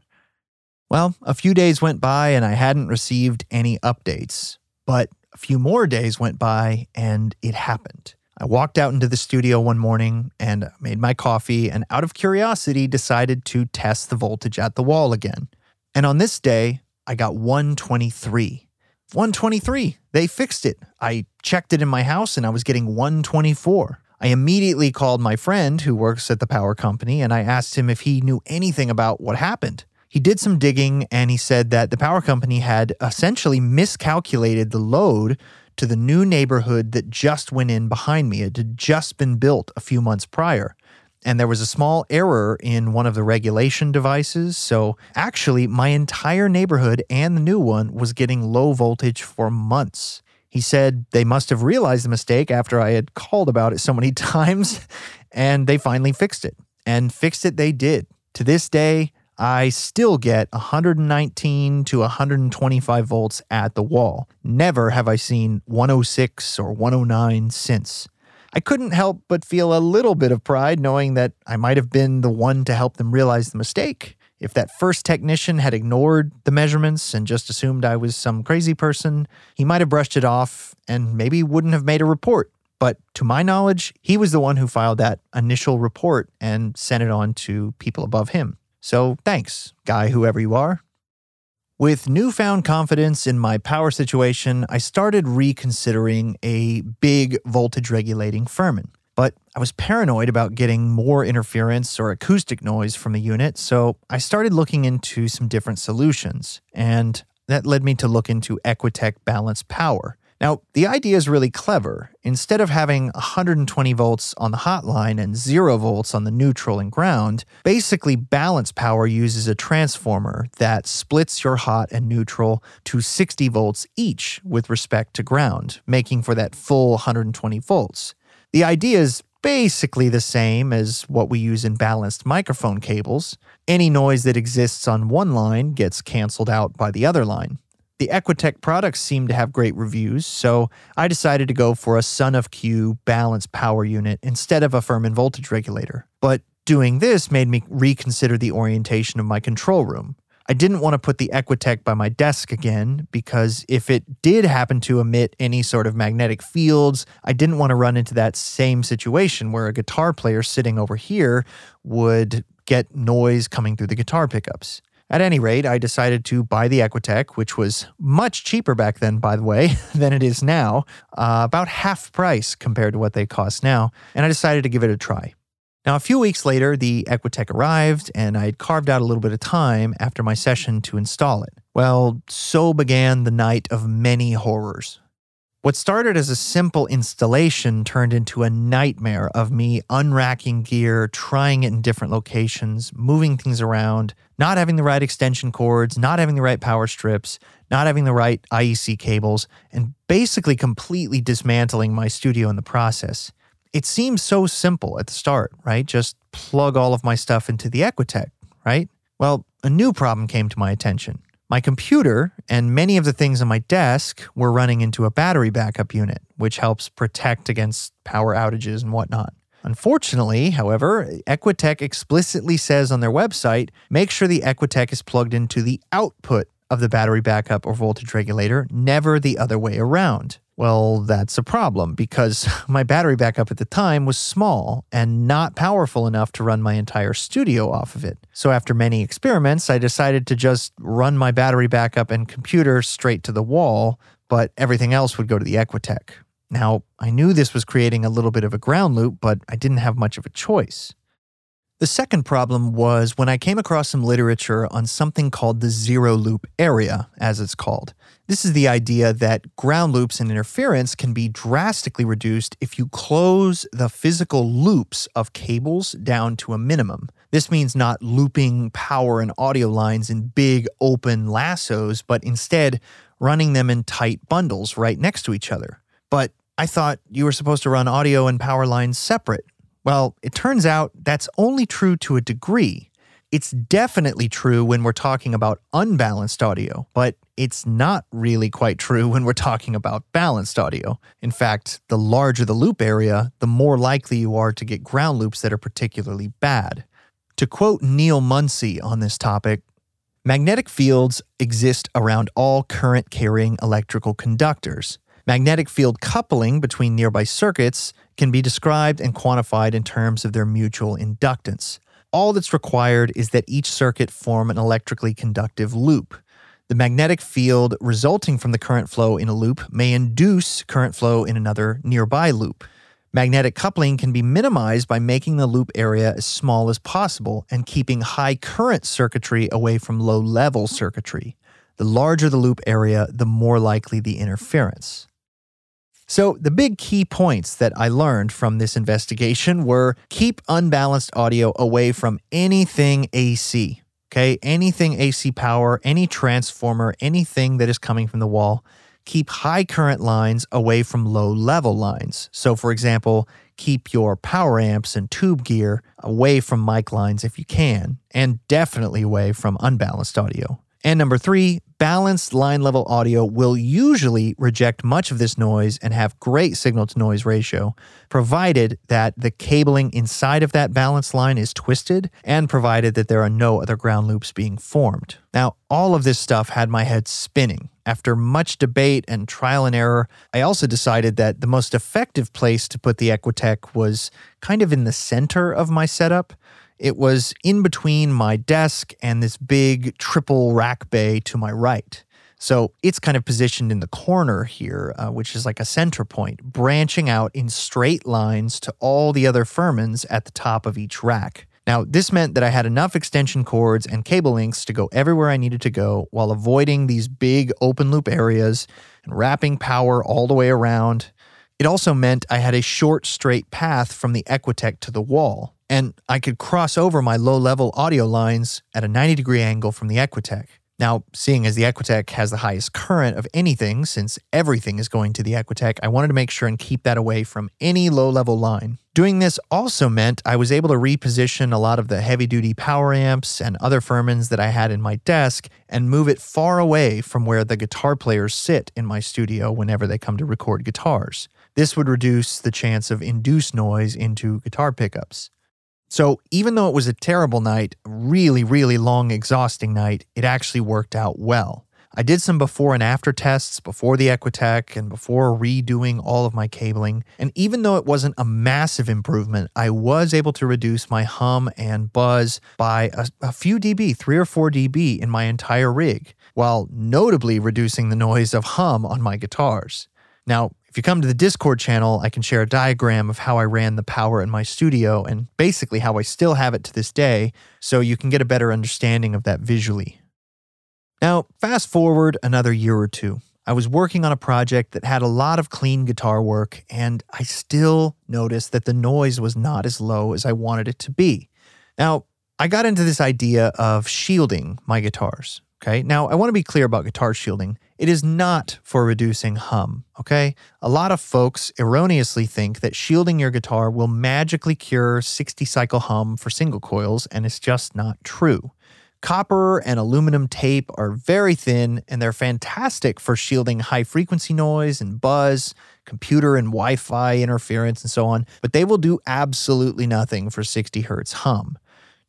[SPEAKER 1] Well, a few days went by and I hadn't received any updates, but a few more days went by and it happened. I walked out into the studio one morning and made my coffee and, out of curiosity, decided to test the voltage at the wall again. And on this day, I got 123. 123. They fixed it. I checked it in my house and I was getting 124. I immediately called my friend who works at the power company and I asked him if he knew anything about what happened. He did some digging and he said that the power company had essentially miscalculated the load to the new neighborhood that just went in behind me. It had just been built a few months prior and there was a small error in one of the regulation devices. So actually, my entire neighborhood and the new one was getting low voltage for months. He said they must have realized the mistake after I had called about it so many [laughs] times, and they finally fixed it. And fixed it they did. To this day, I still get 119 to 125 volts at the wall. Never have I seen 106 or 109 since. I couldn't help but feel a little bit of pride knowing that I might have been the one to help them realize the mistake. If that first technician had ignored the measurements and just assumed I was some crazy person, he might have brushed it off and maybe wouldn't have made a report. But to my knowledge, he was the one who filed that initial report and sent it on to people above him. So thanks, guy, whoever you are. With newfound confidence in my power situation, I started reconsidering a big voltage regulating Furman. But I was paranoid about getting more interference or acoustic noise from the unit, so I started looking into some different solutions. And that led me to look into Equitech Balanced Power. Now, the idea is really clever. Instead of having 120 volts on the hotline and 0 volts on the neutral and ground, basically balance power uses a transformer that splits your hot and neutral to 60 volts each with respect to ground, making for that full 120 volts. The idea is basically the same as what we use in balanced microphone cables. Any noise that exists on one line gets canceled out by the other line. The Equitech products seem to have great reviews, so I decided to go for a Son of Q balanced power unit instead of a Furman voltage regulator. But doing this made me reconsider the orientation of my control room. I didn't want to put the Equitech by my desk again because if it did happen to emit any sort of magnetic fields, I didn't want to run into that same situation where a guitar player sitting over here would get noise coming through the guitar pickups. At any rate, I decided to buy the Equitech, which was much cheaper back then, by the way, [laughs] than it is now, uh, about half price compared to what they cost now, and I decided to give it a try. Now, a few weeks later, the Equitech arrived, and I had carved out a little bit of time after my session to install it. Well, so began the night of many horrors. What started as a simple installation turned into a nightmare of me unracking gear, trying it in different locations, moving things around, not having the right extension cords, not having the right power strips, not having the right IEC cables, and basically completely dismantling my studio in the process. It seems so simple at the start, right? Just plug all of my stuff into the Equitech, right? Well, a new problem came to my attention. My computer and many of the things on my desk were running into a battery backup unit, which helps protect against power outages and whatnot. Unfortunately, however, Equitech explicitly says on their website make sure the Equitech is plugged into the output of the battery backup or voltage regulator, never the other way around. Well, that's a problem because [laughs] my battery backup at the time was small and not powerful enough to run my entire studio off of it. So, after many experiments, I decided to just run my battery backup and computer straight to the wall, but everything else would go to the Equitech. Now, I knew this was creating a little bit of a ground loop, but I didn't have much of a choice. The second problem was when I came across some literature on something called the zero loop area, as it's called. This is the idea that ground loops and interference can be drastically reduced if you close the physical loops of cables down to a minimum. This means not looping power and audio lines in big open lassos, but instead running them in tight bundles right next to each other. But I thought you were supposed to run audio and power lines separate. Well, it turns out that's only true to a degree. It's definitely true when we're talking about unbalanced audio, but it's not really quite true when we're talking about balanced audio. In fact, the larger the loop area, the more likely you are to get ground loops that are particularly bad. To quote Neil Muncy on this topic, magnetic fields exist around all current carrying electrical conductors. Magnetic field coupling between nearby circuits can be described and quantified in terms of their mutual inductance. All that's required is that each circuit form an electrically conductive loop. The magnetic field resulting from the current flow in a loop may induce current flow in another nearby loop. Magnetic coupling can be minimized by making the loop area as small as possible and keeping high current circuitry away from low level circuitry. The larger the loop area, the more likely the interference. So, the big key points that I learned from this investigation were keep unbalanced audio away from anything AC. Okay, anything AC power, any transformer, anything that is coming from the wall. Keep high current lines away from low level lines. So, for example, keep your power amps and tube gear away from mic lines if you can, and definitely away from unbalanced audio. And number three, balanced line level audio will usually reject much of this noise and have great signal to noise ratio, provided that the cabling inside of that balanced line is twisted and provided that there are no other ground loops being formed. Now, all of this stuff had my head spinning. After much debate and trial and error, I also decided that the most effective place to put the Equitech was kind of in the center of my setup It was in between my desk and this big triple rack bay to my right. So it's kind of positioned in the corner here, uh, which is like a center point, branching out in straight lines to all the other Furmans at the top of each rack. Now, this meant that I had enough extension cords and cable links to go everywhere I needed to go while avoiding these big open loop areas and wrapping power all the way around. It also meant I had a short, straight path from the Equitech to the wall, and I could cross over my low level audio lines at a 90 degree angle from the Equitech. Now, seeing as the Equitech has the highest current of anything, since everything is going to the Equitech, I wanted to make sure and keep that away from any low level line. Doing this also meant I was able to reposition a lot of the heavy duty power amps and other Furmans that I had in my desk and move it far away from where the guitar players sit in my studio whenever they come to record guitars. This would reduce the chance of induced noise into guitar pickups. So, even though it was a terrible night, really, really long, exhausting night, it actually worked out well. I did some before and after tests before the Equitech and before redoing all of my cabling. And even though it wasn't a massive improvement, I was able to reduce my hum and buzz by a, a, few dB, three or four dB in my entire rig, while notably reducing the noise of hum on my guitars. Now, if you come to the Discord channel, I can share a diagram of how I ran the power in my studio and basically how I still have it to this day, so you can get a better understanding of that visually. Now, fast forward another year or two. I was working on a project that had a lot of clean guitar work, and I still noticed that the noise was not as low as I wanted it to be. Now, I got into this idea of shielding my guitars. Okay. Now, I want to be clear about guitar shielding. It is not for reducing hum. Okay. A lot of folks erroneously think that shielding your guitar will magically cure 60 cycle hum for single coils, and it's just not true. Copper and aluminum tape are very thin and they're fantastic for shielding high frequency noise and buzz, computer and Wi Fi interference, and so on, but they will do absolutely nothing for 60 hertz hum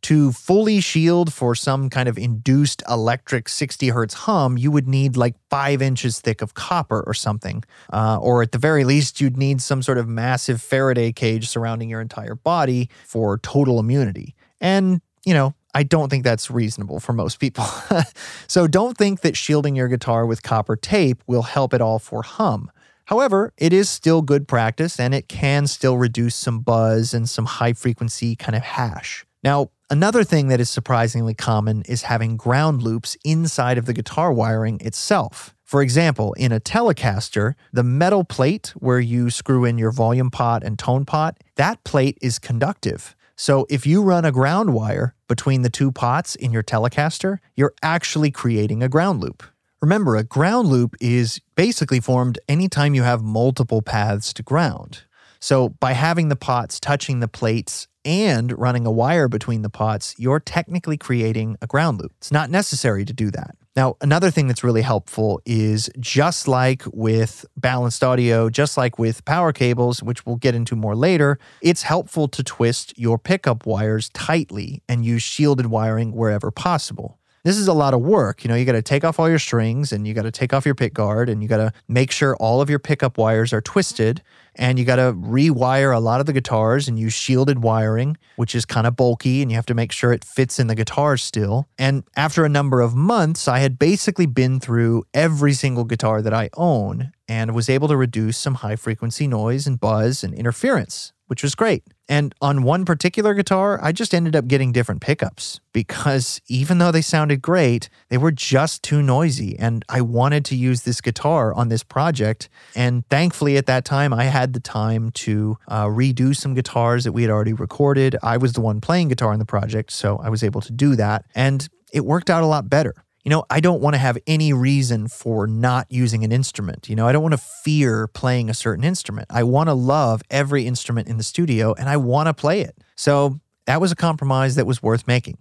[SPEAKER 1] to fully shield for some kind of induced electric 60 hertz hum, you would need like five inches thick of copper or something. Uh, or at the very least, you'd need some sort of massive Faraday cage surrounding your entire body for total immunity. And, you know, I don't think that's reasonable for most people. [laughs] so don't think that shielding your guitar with copper tape will help at all for hum. However, it is still good practice and it can still reduce some buzz and some high frequency kind of hash. Now, Another thing that is surprisingly common is having ground loops inside of the guitar wiring itself. For example, in a Telecaster, the metal plate where you screw in your volume pot and tone pot, that plate is conductive. So if you run a ground wire between the two pots in your Telecaster, you're actually creating a ground loop. Remember, a ground loop is basically formed anytime you have multiple paths to ground. So by having the pots touching the plates and running a wire between the pots, you're technically creating a ground loop. It's not necessary to do that. Now, another thing that's really helpful is just like with balanced audio, just like with power cables, which we'll get into more later, it's helpful to twist your pickup wires tightly and use shielded wiring wherever possible this is a lot of work. You know, you got to take off all your strings and you got to take off your pick guard and you got to make sure all of your pickup wires are twisted and you got to rewire a lot of the guitars and use shielded wiring, which is kind of bulky and you have to make sure it fits in the guitar still. And after a number of months, I had basically been through every single guitar that I own and was able to reduce some high frequency noise and buzz and interference which was great. And on one particular guitar, I just ended up getting different pickups because even though they sounded great, they were just too noisy. And I wanted to use this guitar on this project. And thankfully, at that time, I had the time to uh, redo some guitars that we had already recorded. I was the one playing guitar in the project, so I was able to do that. And it worked out a lot better you know, I don't want to have any reason for not using an instrument. You know, I don't want to fear playing a certain instrument. I want to love every instrument in the studio and I want to play it. So that was a compromise that was worth making.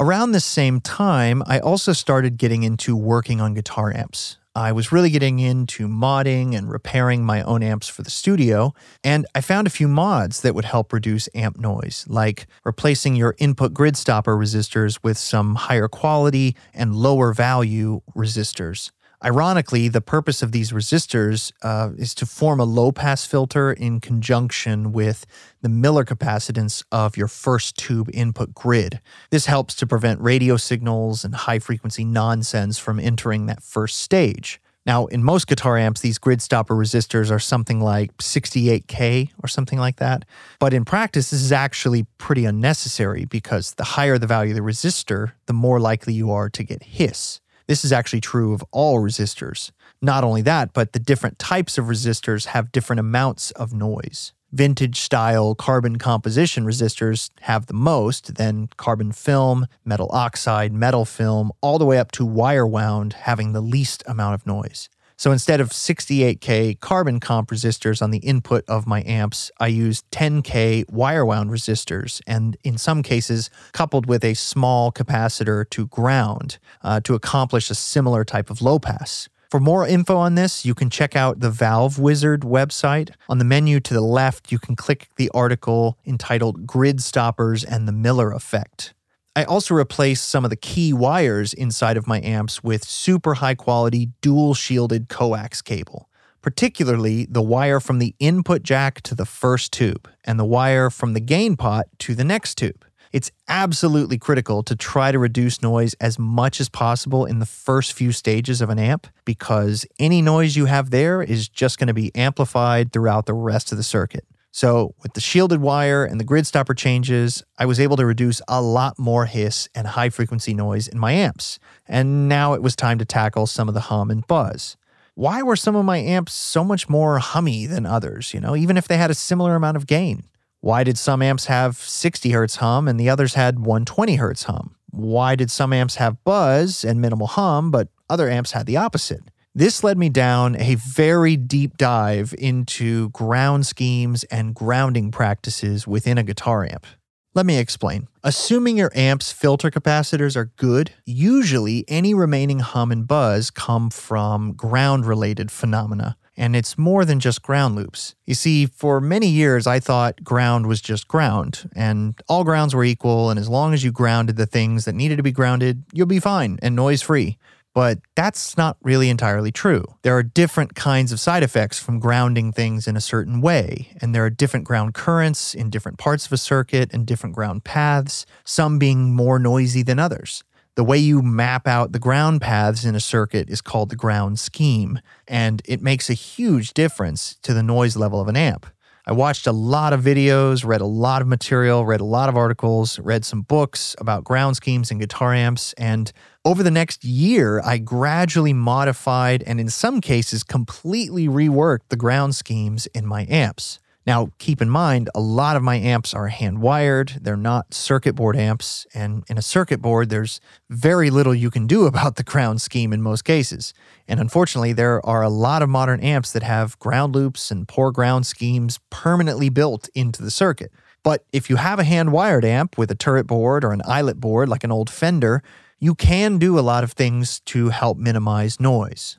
[SPEAKER 1] Around the same time, I also started getting into working on guitar amps. I was really getting into modding and repairing my own amps for the studio, and I found a few mods that would help reduce amp noise, like replacing your input grid stopper resistors with some higher quality and lower value resistors. Ironically, the purpose of these resistors uh, is to form a low pass filter in conjunction with the Miller capacitance of your first tube input grid. This helps to prevent radio signals and high frequency nonsense from entering that first stage. Now, in most guitar amps, these grid stopper resistors are something like 68K or something like that. But in practice, this is actually pretty unnecessary because the higher the value of the resistor, the more likely you are to get hiss. This is actually true of all resistors. Not only that, but the different types of resistors have different amounts of noise. Vintage style carbon composition resistors have the most, then carbon film, metal oxide, metal film, all the way up to wire wound having the least amount of noise. So instead of 68K carbon comp resistors on the input of my amps, I use 10K wire wound resistors, and in some cases, coupled with a small capacitor to ground uh, to accomplish a similar type of low pass. For more info on this, you can check out the Valve Wizard website. On the menu to the left, you can click the article entitled Grid Stoppers and the Miller Effect. I also replaced some of the key wires inside of my amps with super high quality dual shielded coax cable, particularly the wire from the input jack to the first tube and the wire from the gain pot to the next tube. It's absolutely critical to try to reduce noise as much as possible in the first few stages of an amp because any noise you have there is just going to be amplified throughout the rest of the circuit. So, with the shielded wire and the grid stopper changes, I was able to reduce a lot more hiss and high frequency noise in my amps. And now it was time to tackle some of the hum and buzz. Why were some of my amps so much more hummy than others, you know, even if they had a similar amount of gain? Why did some amps have 60 hertz hum and the others had 120 hertz hum? Why did some amps have buzz and minimal hum, but other amps had the opposite? This led me down a very deep dive into ground schemes and grounding practices within a guitar amp. Let me explain. Assuming your amp's filter capacitors are good, usually any remaining hum and buzz come from ground related phenomena. And it's more than just ground loops. You see, for many years, I thought ground was just ground, and all grounds were equal, and as long as you grounded the things that needed to be grounded, you'll be fine and noise free. But that's not really entirely true. There are different kinds of side effects from grounding things in a certain way, and there are different ground currents in different parts of a circuit and different ground paths, some being more noisy than others. The way you map out the ground paths in a circuit is called the ground scheme, and it makes a huge difference to the noise level of an amp. I watched a lot of videos, read a lot of material, read a lot of articles, read some books about ground schemes and guitar amps, and over the next year, I gradually modified and in some cases completely reworked the ground schemes in my amps. Now, keep in mind, a lot of my amps are hand wired. They're not circuit board amps. And in a circuit board, there's very little you can do [laughs] about the ground scheme in most cases. And unfortunately, there are a lot of modern amps that have ground loops and poor ground schemes permanently built into the circuit. But if you have a hand wired amp with a turret board or an eyelet board like an old Fender, you can do a lot of things to help minimize noise.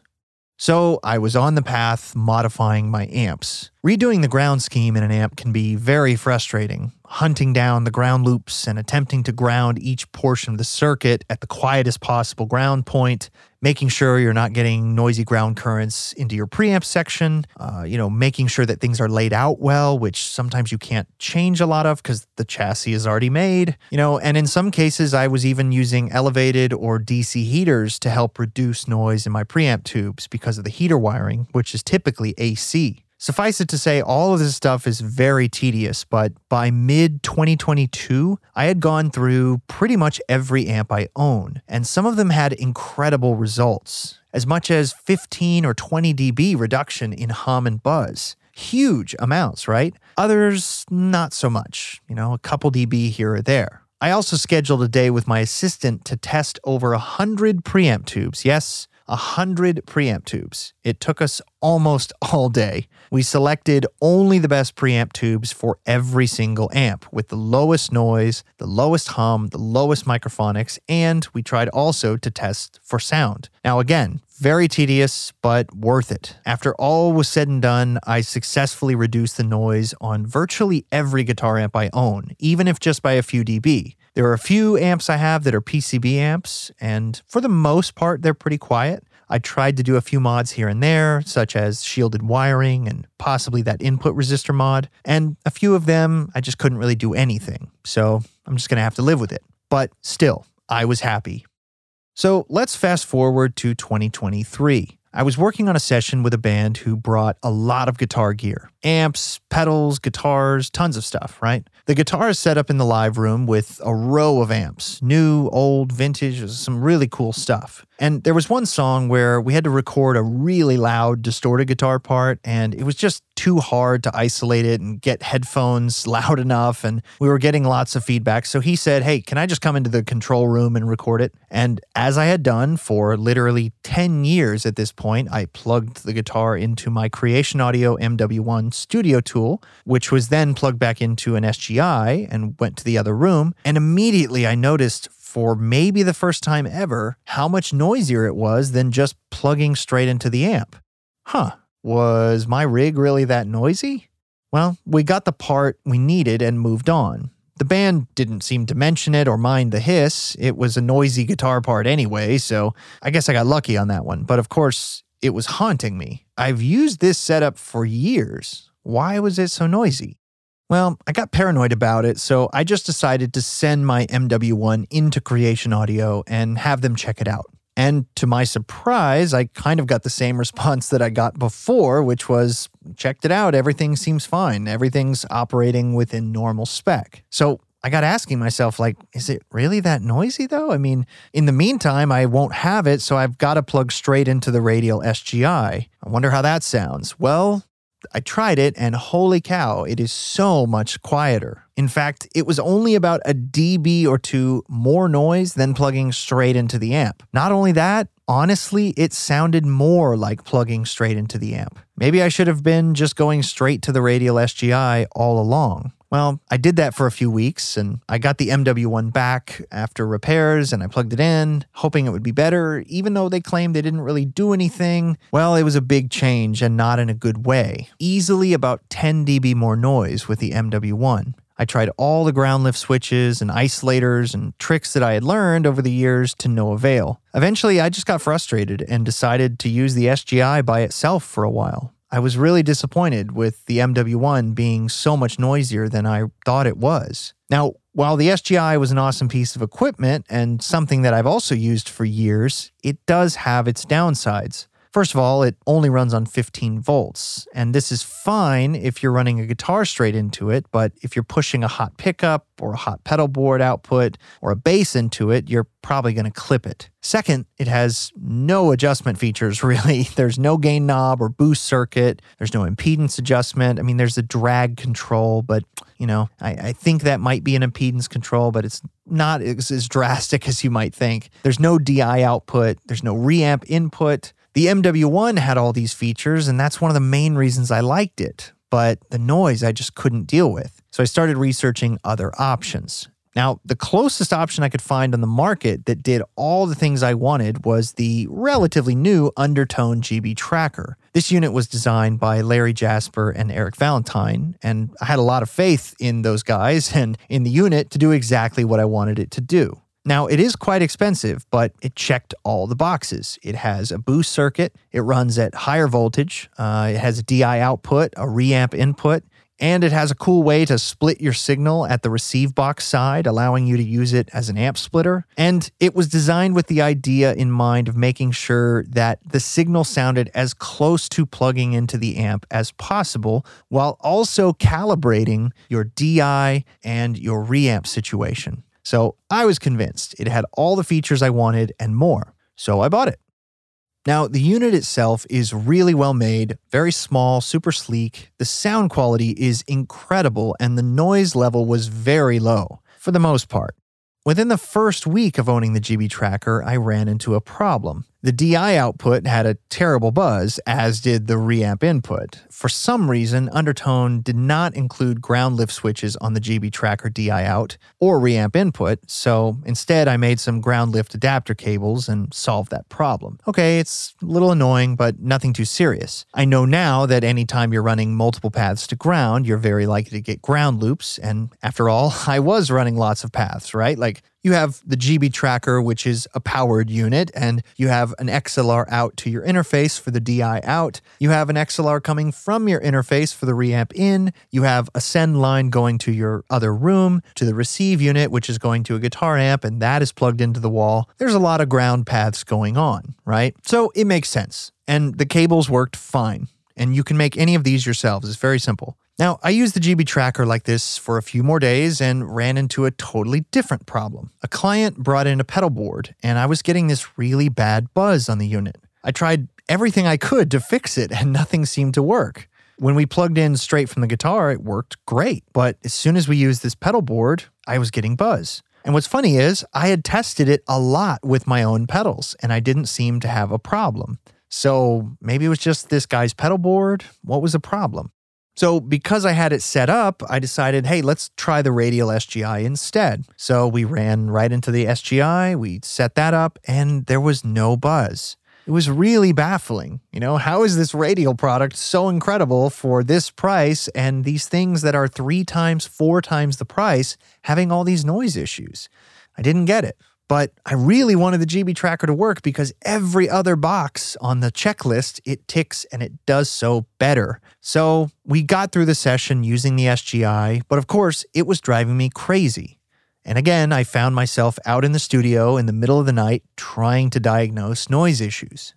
[SPEAKER 1] So I was on the path modifying my amps. Redoing the ground scheme in an amp can be very frustrating. Hunting down the ground loops and attempting to ground each portion of the circuit at the quietest possible ground point making sure you're not getting noisy ground currents into your preamp section, uh, you know, making sure that things are laid out well, which sometimes you can't change a lot of because the chassis is already made, you know, and in some cases, I was even using elevated or DC heaters to help reduce noise in my preamp tubes because of the heater wiring, which is typically AC. Suffice it to say, all of this stuff is very tedious, but by mid 2022, I had gone through pretty much every amp I own, and some of them had incredible results, as much as 15 or 20 dB reduction in hum and buzz. Huge amounts, right? Others, not so much, you know, a couple dB here or there. I also scheduled a day with my assistant to test over 100 preamp tubes. Yes, 100 preamp tubes. It took us almost [laughs] all day. We selected only the best preamp tubes for every single amp with the lowest noise, the lowest hum, the lowest microphonics, and we tried also to test for sound. Now, again, very tedious, but worth it. After all was said and done, I successfully reduced the noise on virtually every guitar amp I own, even if just by a few dB. There are a few amps I have that are PCB amps, and for the most part, they're pretty quiet. I tried to do a few mods here and there, such as shielded wiring and possibly that input resistor mod, and a few of them I just couldn't really do anything. So I'm just to have to live with it. But still, I was happy. So let's fast forward to 2023. I was working on a session with a band who brought a lot of guitar gear amps, pedals, guitars, tons of stuff, right? The guitar is set up in the live room with a row of amps new, old, vintage, some really cool stuff. And there was one song where we had to record a really loud, distorted guitar part, and it was just too hard to isolate it and get headphones [laughs] loud enough. And we were getting lots of feedback. So he said, Hey, can I just come into the control room and record it? And as I had done for literally 10 years at this point, I plugged the guitar into my Creation Audio MW1 studio tool, which was then plugged back into an SGI and went to the other room. And immediately I noticed for maybe the first time ever how much noisier it was than just plugging straight into the amp. Huh, was my rig really that noisy? Well, we got the part we needed and moved on. The band didn't seem to mention it or mind the hiss. It was a noisy guitar part anyway, so I guess I got lucky on that one. But of course, it was haunting me. I've used this setup for years. Why was it so noisy? Well, I got paranoid about it, so I just decided to send my MW1 into Creation Audio and have them check it out. And to my surprise, I kind of got the same response that I got before, which was checked it out. Everything seems fine. Everything's operating within normal spec. So I got asking myself, like, is it really that noisy though? I mean, in the meantime, I won't have it, so I've got to plug straight into the radial SGI. I wonder how that sounds. Well, I tried it and holy cow, it is so much quieter. In fact, it was only about a dB or two more noise than plugging straight into the amp. Not only that, honestly, it sounded more like plugging straight into the amp. Maybe I should have been just going straight to the radial SGI all along. Well, I did that for a few weeks and I got the MW1 back after repairs and I plugged it in, hoping it would be better, even though they claimed they didn't really do anything. Well, it was a big change and not in a good way. Easily about 10 dB more noise with the MW1. I tried all the ground lift switches and isolators and tricks that I had learned over the years to no avail. Eventually, I just got frustrated and decided to use the SGI by itself for a while. I was really disappointed with the MW1 being so much noisier than I thought it was. Now, while the SGI was an awesome piece of equipment and something that I've also used for years, it does have its downsides. First of all, it only runs on 15 volts, and this is fine if you're running a guitar straight into it, but if you're pushing a hot pickup or a hot pedal board output or a bass into it, you're probably going to clip it. Second, it has no adjustment features [laughs] really. There's no gain knob or boost circuit, there's no impedance adjustment. I mean, there's a drag control, but you know, I, I think that might be an impedance control, but it's not as, as drastic [laughs] as you might think. There's no DI output, there's no reamp input. The MW1 had all these features, and that's one of the main reasons I liked it. But the noise I just couldn't deal with. So I started researching other options. Now, the closest option I could find on the market that did all the things I wanted was the relatively new Undertone GB Tracker. This unit was designed by Larry Jasper and Eric Valentine, and I had a lot of faith in those guys [laughs] and in the unit to do exactly what I wanted it to do. Now, it is quite expensive, but it checked all the boxes. It has a boost circuit, it runs at higher voltage, uh, it has a DI output, a reamp input, and it has a cool way to split your signal at the receive box side, allowing you to use it as an amp splitter. And it was designed with the idea in mind of making sure that the signal sounded as close to plugging into the amp as possible, while also calibrating your DI and your reamp situation. So I was convinced it had all the features I wanted and more. So I bought it. Now, the unit itself is really well made, very small, super sleek. The sound quality is incredible, and the noise level was very low, for the most part. Within the first week of owning the GB Tracker, I ran into a problem. The DI output had a terrible buzz, as did the reamp input. For some reason, Undertone did not include ground lift switches on the GB Tracker DI out or reamp input, so instead I made some ground lift adapter cables and solved that problem. Okay, it's a little annoying, but nothing too serious. I know now that anytime you're running multiple paths to ground, you're very likely to get ground loops, and after all, [laughs] I was running lots of paths, right? Like You have the GB tracker, which is a powered unit, and you have an XLR out to your interface for the DI out. You have an XLR coming from your interface for the reamp in. You have a send line going to your other room, to the receive unit, which is going to a guitar amp, and that is plugged into the wall. There's a lot of ground paths going on, right? So it makes sense. And the cables worked fine. And you can make any of these yourselves. It's very simple. Now, I used the GB tracker like this for a few more days and ran into a totally different problem. A client brought in a pedal board, and I was getting this really bad buzz on the unit. I tried everything I could to fix it, and nothing seemed to work. When we plugged in straight from the guitar, it worked great. But as soon as we used this pedal board, I was getting buzz. And what's funny is, I had tested it a lot with my own pedals, and I didn't seem to have a problem. So maybe it was just this guy's pedal board. What was the problem? So, because I had it set up, I decided, hey, let's try the radial SGI instead. So, we ran right into the SGI, we set that up, and there was no buzz. It was really baffling. You know, how is this radial product so incredible for this price and these things that are three times, four times the price having all these noise issues? I didn't get it. But I really wanted the GB tracker to work because every other box on the checklist, it ticks and it does so better. So we got through the session using the SGI, but of course, it was driving me crazy. And again, I found myself out in the studio in the middle of the night trying to diagnose noise issues.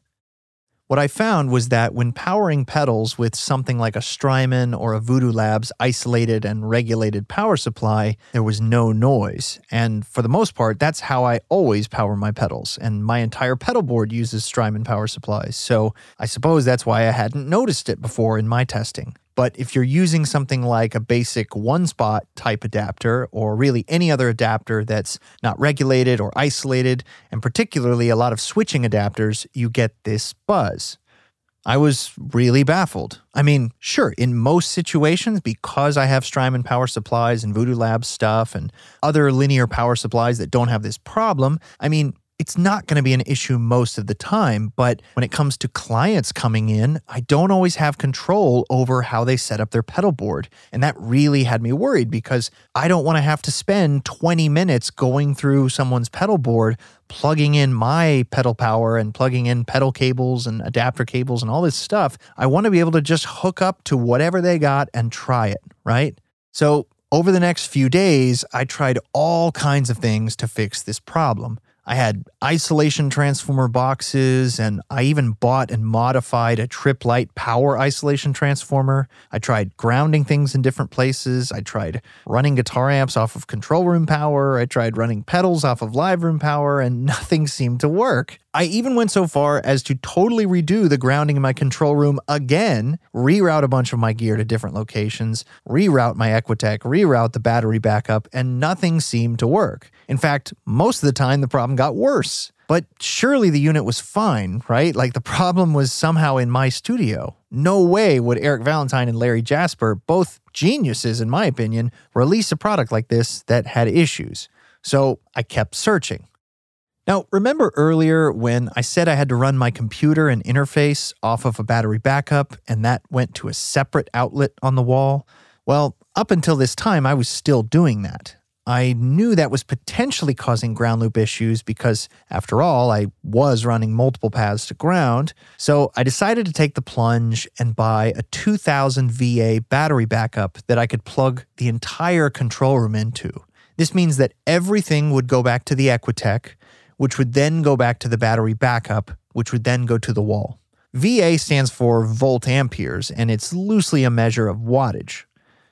[SPEAKER 1] What I found was that when powering pedals with something like a Strymon or a Voodoo Labs isolated and regulated power supply, there was no noise. And for the most part, that's how I always power my pedals. And my entire pedal board uses Strymon power supplies. So I suppose that's why I hadn't noticed it before in my testing. But if you're using something like a basic one spot type adapter, or really any other adapter that's not regulated or isolated, and particularly a lot of switching adapters, you get this buzz. I was really baffled. I mean, sure, in most situations, because I have Strymon power supplies and Voodoo Labs stuff and other linear power supplies that don't have this problem, I mean, it's not going to be an issue most of the time. But when it comes to clients coming in, I don't always have control over how they set up their pedal board. And that really had me worried because I don't want to have to spend 20 minutes going through someone's pedal board, plugging in my pedal power and plugging in pedal cables and adapter cables and all this stuff. I want to be able to just hook up to whatever they got and try it, right? So over the next few days, I tried all kinds of things to fix this problem. I had isolation transformer boxes, and I even bought and modified a Tripp Lite power isolation transformer. I tried grounding things in different places. I tried running guitar amps off of control room power. I tried running pedals off of live room power, and [laughs] nothing seemed to work. I even went so far as to totally redo the grounding in my control room again, reroute a bunch of my gear to different locations, reroute my Equitech, reroute the battery backup, and nothing seemed to work. In fact, most of the time the problem got worse. But surely the unit was fine, right? Like the problem was somehow in my studio. No way would Eric Valentine and Larry Jasper, both geniuses in my opinion, release a product like this that had issues. So I kept searching. Now, remember earlier when I said I had to run my computer and interface off of a battery backup and that went to a separate outlet on the wall? Well, up until this time, I was still doing that. I knew that was potentially causing ground loop issues because, after all, I was running multiple paths to ground. So I decided to take the plunge and buy a 2000 VA battery backup that I could plug the entire control room into. This means that everything would go back to the Equitech, which would then go back to the battery backup, which would then go to the wall. VA stands for volt amperes, and it's loosely a measure of wattage.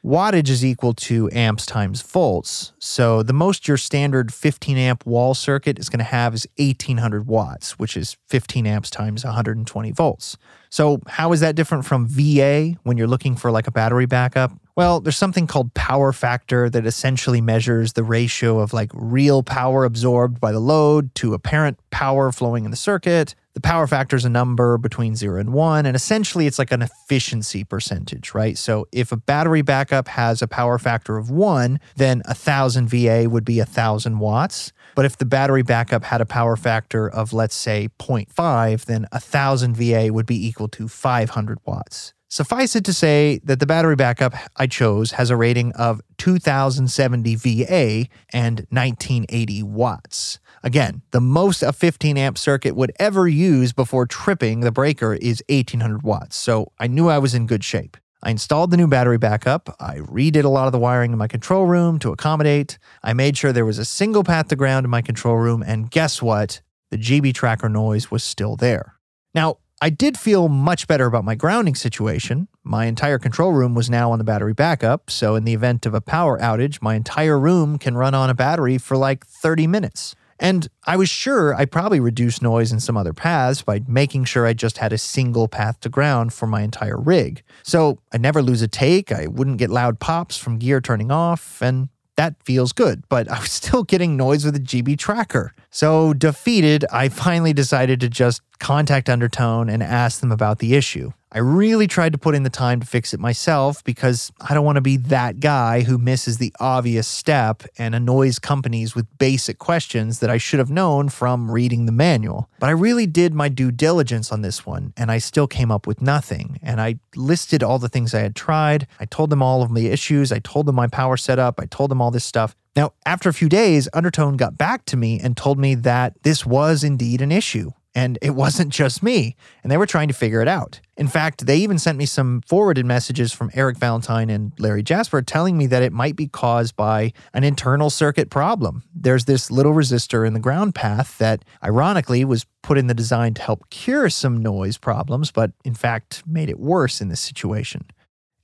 [SPEAKER 1] Wattage is equal to amps times volts. So the most your standard 15 amp wall circuit is going to have is 1800 watts, which is 15 amps times 120 volts. So how is that different from VA when you're looking for like a battery backup? Well, there's something called power factor that essentially measures the ratio of like real power absorbed by the load to apparent power flowing in the circuit. The power factor is a number between zero and one, and essentially it's like an efficiency percentage, right? So if a battery backup has a power factor of one, then a thousand VA would be a thousand watts. But if the battery backup had a power factor of, let's say, 0.5, then 1000 VA would be equal to 500 watts. Suffice it to say that the battery backup I chose has a rating of 2070 VA and 1980 watts. Again, the most a 15 amp circuit would ever use before tripping the breaker is 1800 watts, so I knew I was in good shape. I installed the new battery backup. I redid a lot of the wiring in my control room to accommodate. I made sure there was a single path to ground in my control room, and guess what? The GB tracker noise was still there. Now, I did feel much better about my grounding situation. My entire control room was now on the battery backup, so in the event of a power outage, my entire room can run on a battery for like 30 minutes. And I was sure I probably reduced noise in some other paths by making sure I just had a single path to ground for my entire rig. So I never lose a take, I wouldn't get loud pops from gear turning off, and that feels good, but I was still getting noise with a GB tracker. So, defeated, I finally decided to just contact Undertone and ask them about the issue. I really tried to put in the time to fix it myself because I don't want to be that guy who misses the obvious step and annoys companies with basic questions that I should have known from reading the manual. But I really did my due diligence on this one and I still came up with nothing. And I listed all the things I had tried. I told them all of my issues. I told them my power setup. I told them all this stuff. Now, after a few days, Undertone got back to me and told me that this was indeed an issue. And it [laughs] wasn't just me, and they were trying to figure it out. In fact, they even sent me some forwarded messages from Eric Valentine and Larry Jasper telling me that it might be caused by an internal circuit problem. There's this little resistor in the ground path that, ironically, was put in the design to help cure some noise problems, but in fact made it worse in this situation.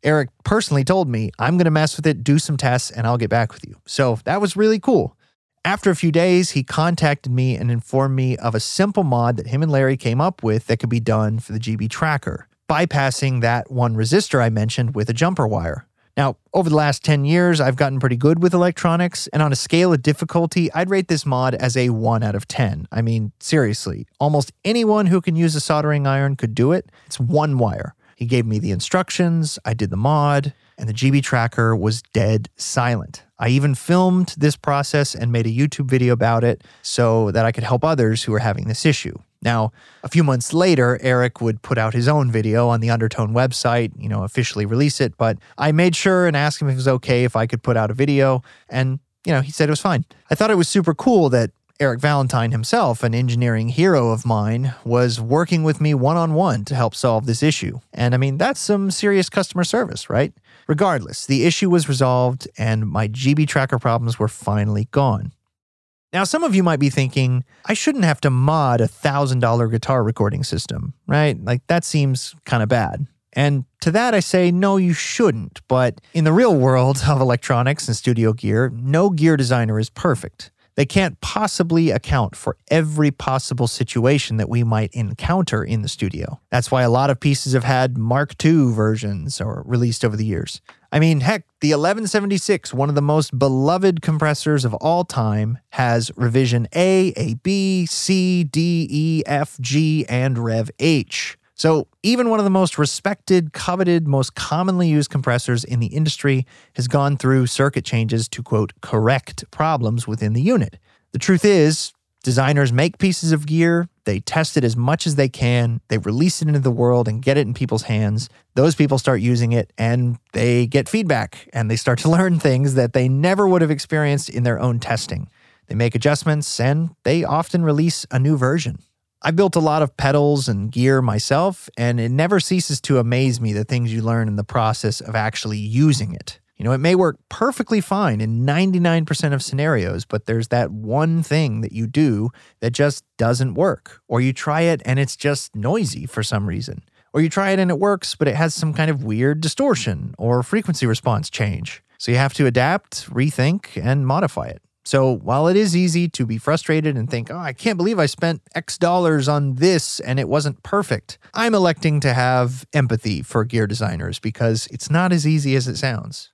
[SPEAKER 1] Eric personally told me, I'm going to mess with it, do some tests, and I'll get back with you. So that was really cool. After a few days, he contacted me and informed me of a simple mod that him and Larry came up with that could be done for the GB tracker, bypassing that one resistor I mentioned with a jumper wire. Now, over the last 10 years, I've gotten pretty good with electronics, and on a scale of difficulty, I'd rate this mod as a 1 out of 10. I mean, seriously, almost anyone who can use a soldering iron could do it. It's one wire. He gave me the instructions, I did the mod, and the GB tracker was dead silent. I even filmed this process and made a YouTube video about it so that I could help others who are having this issue. Now, a few months later, Eric would put out his own video on the Undertone website, you know, officially release it, but I made sure and asked him if it was okay if I could put out a video, and, you know, he said it was fine. I thought it was super cool that Eric Valentine himself, an engineering hero of mine, was working with me one on one to help solve this issue. And I mean, that's some serious customer service, right? Regardless, the issue was resolved and my GB tracker problems were finally gone. Now, some of you might be thinking, I shouldn't have to mod a $1,000 guitar recording system, right? Like, that seems kind of bad. And to that, I say, no, you shouldn't. But in the real world of electronics and studio gear, no gear designer is perfect. They can't possibly account for every possible situation that we might encounter in the studio. That's why a lot of pieces have had Mark II versions or released over the years. I mean, heck, the 1176, one of the most beloved compressors of all time, has revision A, A, B, C, D, E, F, G, and Rev H. So, even one of the most respected, coveted, most commonly used compressors in the industry has gone through circuit changes to quote, correct problems within the unit. The truth is, designers make pieces of gear, they test it as much as they can, they release it into the world and get it in people's hands. Those people start using it and they get feedback and they start [laughs] to learn things that they never would have experienced in their own testing. They make adjustments and they often release a new version. I built a lot of pedals and gear myself, and it never ceases to amaze me the things you learn in the process of actually using it. You know, it may work perfectly fine in 99% of scenarios, but there's that one thing that you do that just doesn't work. Or you try it and it's just noisy for some reason. Or you try it and it works, but it has some kind of weird distortion or frequency response change. So you have to adapt, rethink, and modify it. So while it is easy to be frustrated and think, oh, I can't believe I spent X dollars on this and it wasn't perfect, I'm electing to have empathy for gear designers because it's not as easy as it sounds.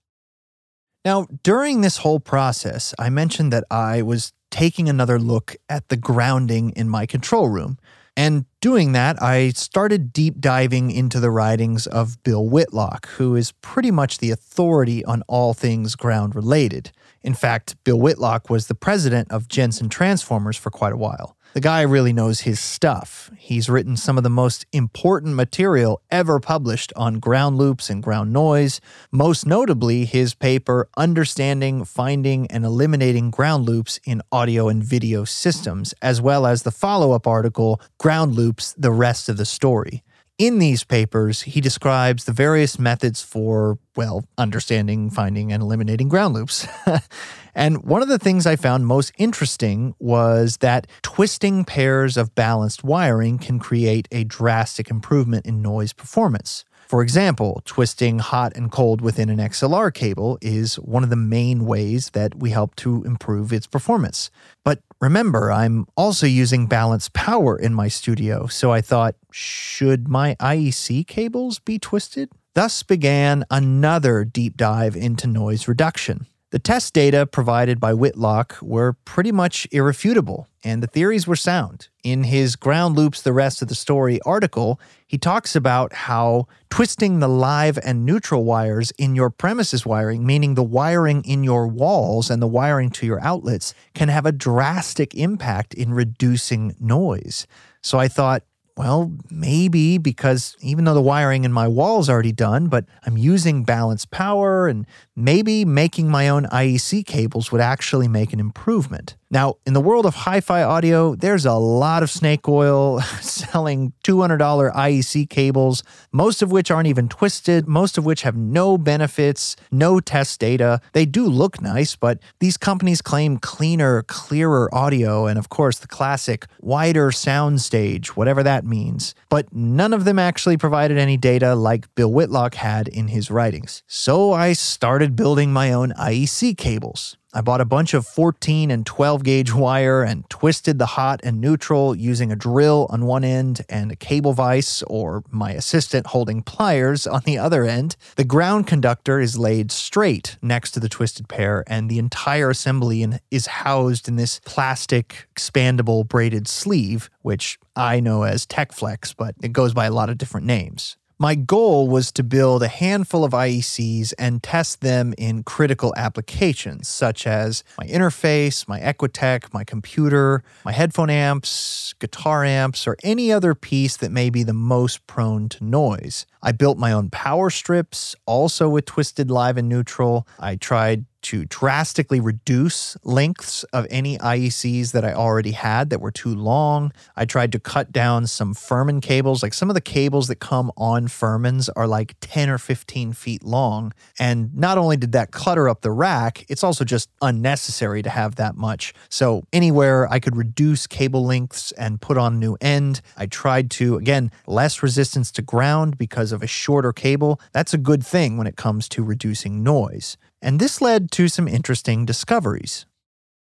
[SPEAKER 1] Now, during this whole process, I mentioned that I was taking another look at the grounding in my control room And doing that, I started deep diving into the writings of Bill Whitlock, who is pretty much the authority on all things ground related. In fact, Bill Whitlock was the president of Jensen Transformers for quite a while. The guy really knows his stuff. He's written some of the most important material ever published on ground loops and ground noise, most notably his paper Understanding, Finding, and Eliminating Ground Loops in Audio and Video Systems, as well as the follow up article Ground Loops The Rest of the Story. In these papers, he describes the various methods for, well, understanding, finding, and eliminating ground loops. [laughs] and one of the things I found most interesting was that twisting pairs of balanced wiring can create a drastic improvement in noise performance. For example, twisting hot and cold within an XLR cable is one of the main ways that we help to improve its performance. But remember, I'm also using balanced power in my studio, so I thought, should my IEC cables be twisted? Thus began another deep dive into noise reduction. The test data provided by Whitlock were pretty much irrefutable, and the theories were sound. In his Ground Loops the Rest of the Story article, he talks about how twisting the live and neutral wires in your premises wiring, meaning the wiring in your walls and the wiring to your outlets, can have a drastic impact in reducing noise. So I thought, well, maybe because even though the wiring in my wall is already done, but I'm using balanced power and maybe making my own IEC cables would actually make an improvement. Now, in the world of hi fi audio, there's a lot of snake oil [laughs] selling $200 IEC cables, most of which aren't even twisted, most of which have no benefits, no test data. They do look nice, but these companies claim cleaner, clearer audio, and of course, the classic wider soundstage, whatever that means. But none of them actually provided any data like Bill Whitlock had in his writings. So I started building my own IEC cables. I bought a bunch of 14 and 12 gauge [laughs] wire and twisted the hot and neutral using a drill on one end and a cable vise or my assistant holding pliers on the other end. The ground conductor is laid straight next to the twisted pair, and the entire assembly is housed in this plastic expandable braided sleeve, which I know as TechFlex, but it goes by a lot of different names. My goal was to build a handful of IECs and test them in critical applications, such as my interface, my Equitech, my computer, my headphone amps, guitar amps, or any other piece that may be the most prone to noise. I built my own power strips, also with twisted live and neutral. I tried to drastically reduce lengths of any IECs that I already had that were too long. I tried to cut down some Furman cables. Like some of the cables that come on Furmans are like 10 or 15 feet long. And not only did that clutter up the rack, it's also just unnecessary to have that much. So anywhere I could reduce cable lengths and put on new end, I tried to, again, less resistance to ground because of a shorter cable. That's a good thing when it comes to reducing noise and this led to some interesting discoveries.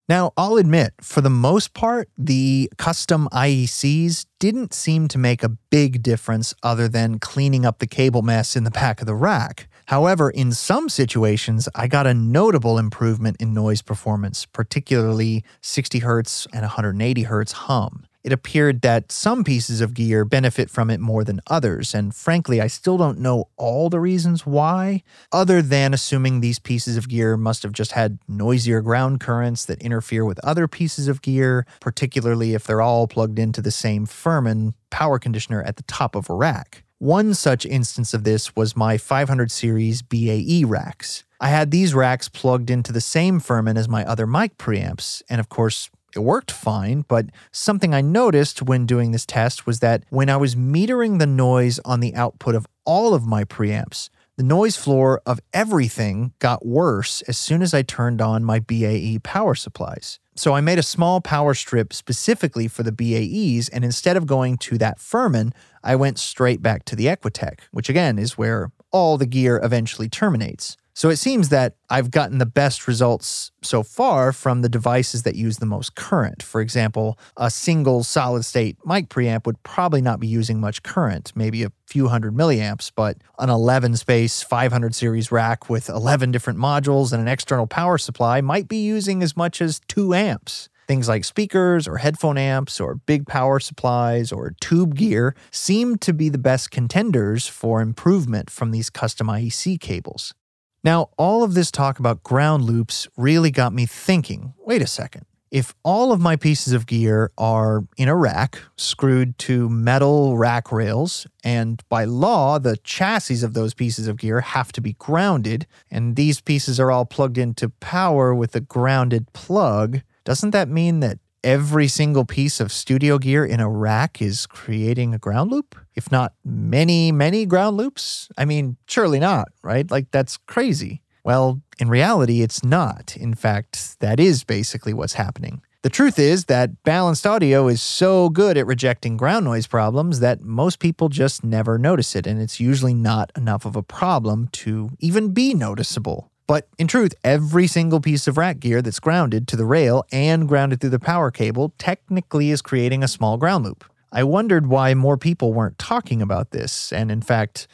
[SPEAKER 1] Now, I'll admit, for the most part, the custom IECs didn't seem to make a big difference other than cleaning up the cable mess in the back of the rack. However, in some situations, I got a notable improvement in noise performance, particularly 60 Hz and 180 Hz hum it appeared that some pieces of gear benefit from it more than others, and frankly, I still don't know all the reasons why, other than assuming these pieces of gear must have just had noisier ground currents that interfere with other pieces of gear, particularly if they're all plugged into the same Furman power conditioner at the top of a rack. One such instance of this was my 500 series BAE racks. I had these racks plugged into the same Furman as my other mic preamps, and of course, it worked fine, but something I noticed when doing this test was that when I was metering the noise on the output of all of my preamps, the noise floor of everything got worse as soon as I turned on my BAE power supplies. So I made a small power strip specifically for the BAEs, and instead of going to that Furman, I went straight back to the Equitech, which again is where all the gear eventually terminates. So it seems that I've gotten the best results so far from the devices that use the most current. For example, a single solid state mic preamp would probably not be using much current, maybe a few hundred milliamps, but an 11 space 500 series rack with 11 different modules and an external power supply might be using as much as 2 amps. Things like speakers or headphone amps or big power supplies or tube gear seem to be the best contenders for improvement from these custom IEC cables. Now, all of this talk about ground loops really got me thinking wait a second. If all of my pieces of gear are in a rack, screwed to metal rack rails, and by law, the chassis of those pieces of gear have to be grounded, and these pieces are all plugged into power with a grounded plug, doesn't that mean that every single piece of studio gear in a rack is creating a ground loop? If not many, many ground loops? I mean, surely not, right? Like, that's crazy. Well, in reality, it's not. In fact, that is basically what's happening. The truth is that balanced audio is so good at rejecting ground noise problems that most people just never notice it, and it's usually not enough of a problem to even be noticeable. But in truth, every single piece of rack gear that's grounded to the rail and grounded through the power cable technically is creating a small ground loop. I wondered why more people weren't talking about this, and in fact,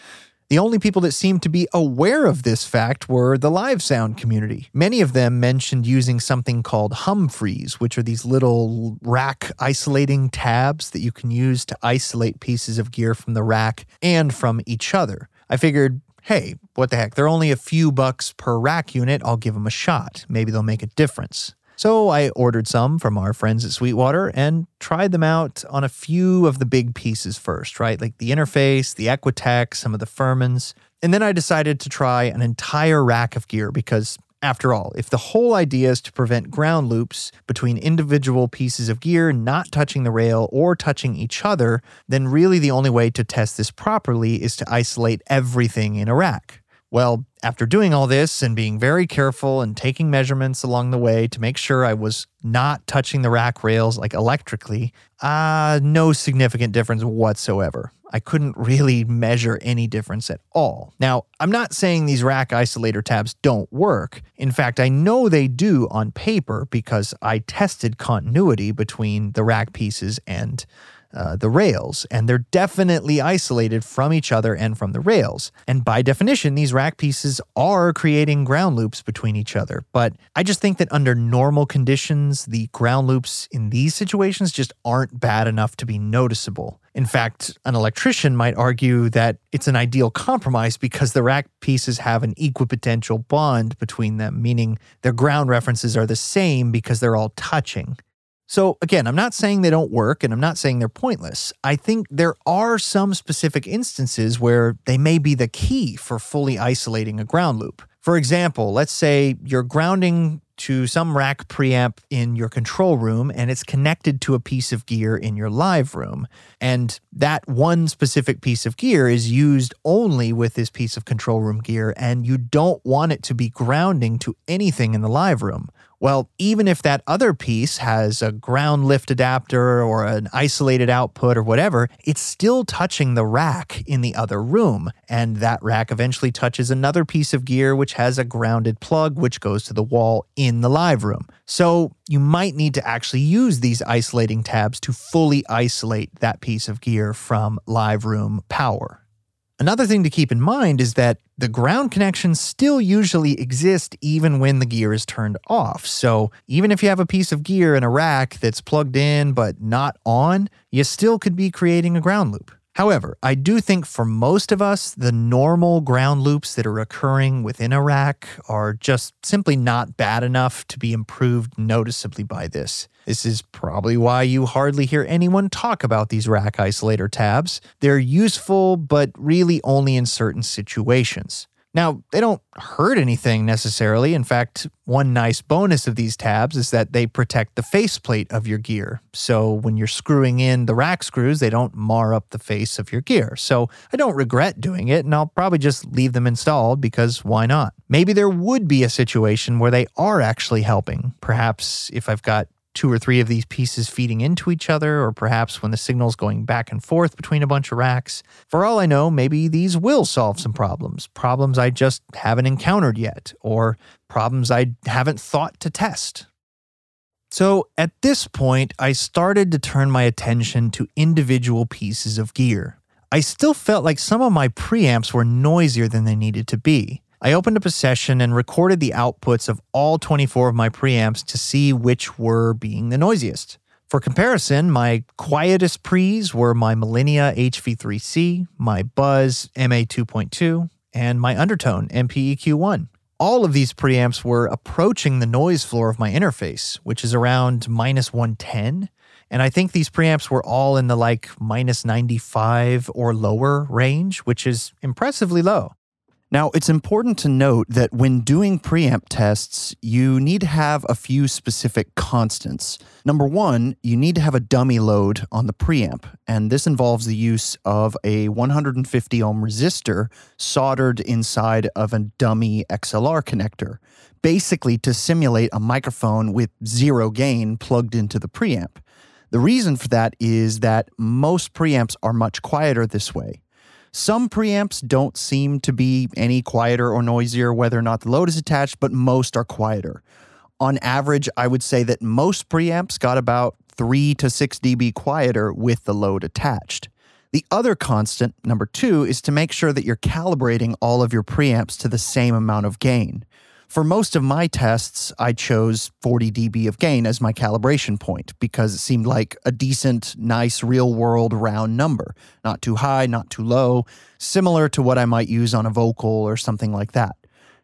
[SPEAKER 1] the only people that seemed to be aware of this fact were the live sound community. Many of them mentioned using something called Humfrees, which are these little rack isolating tabs that you can use to isolate pieces of gear from the rack and from each other. I figured, hey, what the heck, they're only a few bucks per rack unit. I'll give them a shot. Maybe they'll make a difference. So I ordered some from our friends at Sweetwater and tried them out on a few of the big pieces first, right? Like the interface, the Equitech, some of the Furmans. And then I decided to try an entire rack of gear because, after all, if the whole idea is to prevent ground loops between individual pieces of gear not touching the rail or touching each other, then really the only way to test this properly is to isolate everything in a rack. Well, after doing all this and being very careful and taking measurements along the way to make sure I was not touching the rack rails like electrically, uh, no significant difference whatsoever. I couldn't really measure any difference at all. Now, I'm not saying these rack isolator tabs don't work. In fact, I know they do on paper because I tested continuity between the rack pieces and uh, the rails, and they're definitely isolated from each other and from the rails. And by definition, these rack pieces are creating ground loops between each other. But I just think that under normal conditions, the ground loops in these situations just aren't bad enough to be noticeable. In fact, an electrician might argue that it's an ideal compromise because the rack pieces have an equipotential bond between them, meaning their ground references are the same because they're all touching. So, again, I'm not saying they don't work and I'm not saying they're pointless. I think there are some specific instances where they may be the key for fully isolating a ground loop. For example, let's say you're grounding to some rack preamp in your control room and it's connected to a piece of gear in your live room. And that one specific piece of gear is used only with this piece of control room gear, and you don't want it to be grounding to anything in the live room. Well, even if that other piece has a ground lift adapter or an isolated output or whatever, it's still touching the rack in the other room. And that rack eventually touches another piece of gear which has a grounded plug which goes to the wall in the live room. So you might need to actually use these isolating tabs to fully isolate that piece of gear from live room power. Another thing to keep in mind is that the ground connections still usually exist even when the gear is turned off. So even if you have a piece of gear in a rack that's plugged in but not on, you still could be creating a ground loop. However, I do think for most of us, the normal ground loops that are occurring within rack are just simply not bad enough to be improved noticeably by this. This is probably why you hardly hear anyone talk about these rack isolator tabs. They're useful, but really only in certain situations. Now, they don't hurt anything necessarily. In fact, one nice bonus of these tabs is that they protect the faceplate of your gear. So when you're screwing in the rack screws, they don't mar up the face of your gear. So I don't regret doing it, and I'll probably just leave them installed because why not? Maybe there would be a situation where they are actually helping. Perhaps if I've got two or three of these pieces feeding into each other, or perhaps when the signal's going back and forth between a bunch of racks. For all I know, maybe these will solve some problems, problems I just haven't encountered yet, or problems I haven't thought to test. So at this point, I started to turn my attention to individual pieces of gear. I still felt like some of my preamps were noisier than they needed to be. I opened up a session and recorded the outputs of all 24 of my preamps to see which were being the noisiest. For comparison, my quietest pre's were my Millennia HV3C, my Buzz MA2.2, and my Undertone MPEQ1. All of these preamps were approaching the noise floor of my interface, which is around minus 110. And I think these preamps were all in the like minus 95 or lower range, which is impressively low. Now, it's important to note that when doing preamp tests, you need to have a few specific constants. Number one, you need to have a dummy load on the preamp, and this involves the use of a 150 ohm resistor soldered inside of a dummy XLR connector, basically to simulate a microphone with zero gain plugged into the preamp. The reason for that is that most preamps are much quieter this way. Some preamps don't seem to be any quieter or noisier whether or not the load is attached, but most are quieter. On average, I would say that most preamps got about 3 to 6 dB quieter with the load attached. The other constant, number two, is to make sure that you're calibrating all of your preamps to the same amount of gain. For most of my tests, I chose 40 dB of gain as my calibration point because it seemed like a decent, nice, real world round number. Not too high, not too low, similar to what I might use on a vocal or something like that.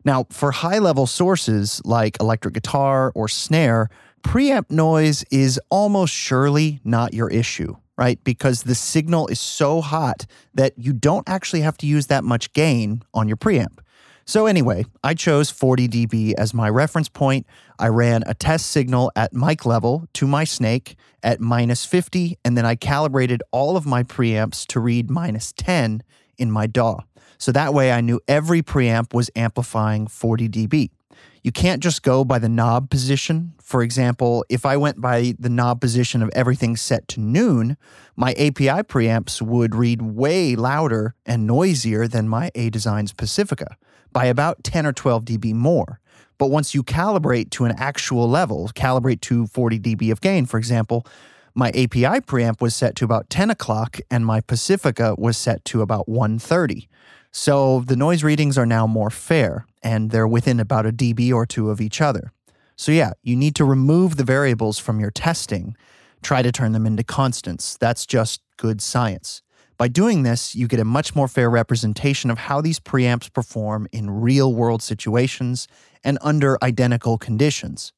[SPEAKER 1] Now, for high level sources like electric guitar or snare, preamp noise is almost surely not your issue, right? Because the signal is so hot that you don't actually have to use that much gain on your preamp. So, anyway, I chose 40 dB as my reference point. I ran a test signal at mic level to my snake at minus 50, and then I calibrated all of my preamps to read minus 10 in my DAW. So that way I knew every preamp was amplifying 40 dB. You can't just go by the knob position. For example, if I went by the knob position of everything set to noon, my API preamps would read way louder and noisier than my A Designs Pacifica by about 10 or 12 dB more. But once you calibrate to an actual level, calibrate to 40 dB of gain, for example, my API preamp was set to about 10 o'clock and my Pacifica was set to about 130. So the noise readings are now more fair and they're within about a dB or two of each other. So, yeah, you need to remove the variables from your testing, try to turn them into constants. That's just good science. By doing this, you get a much more fair representation of how these preamps perform in real world situations and under identical conditions.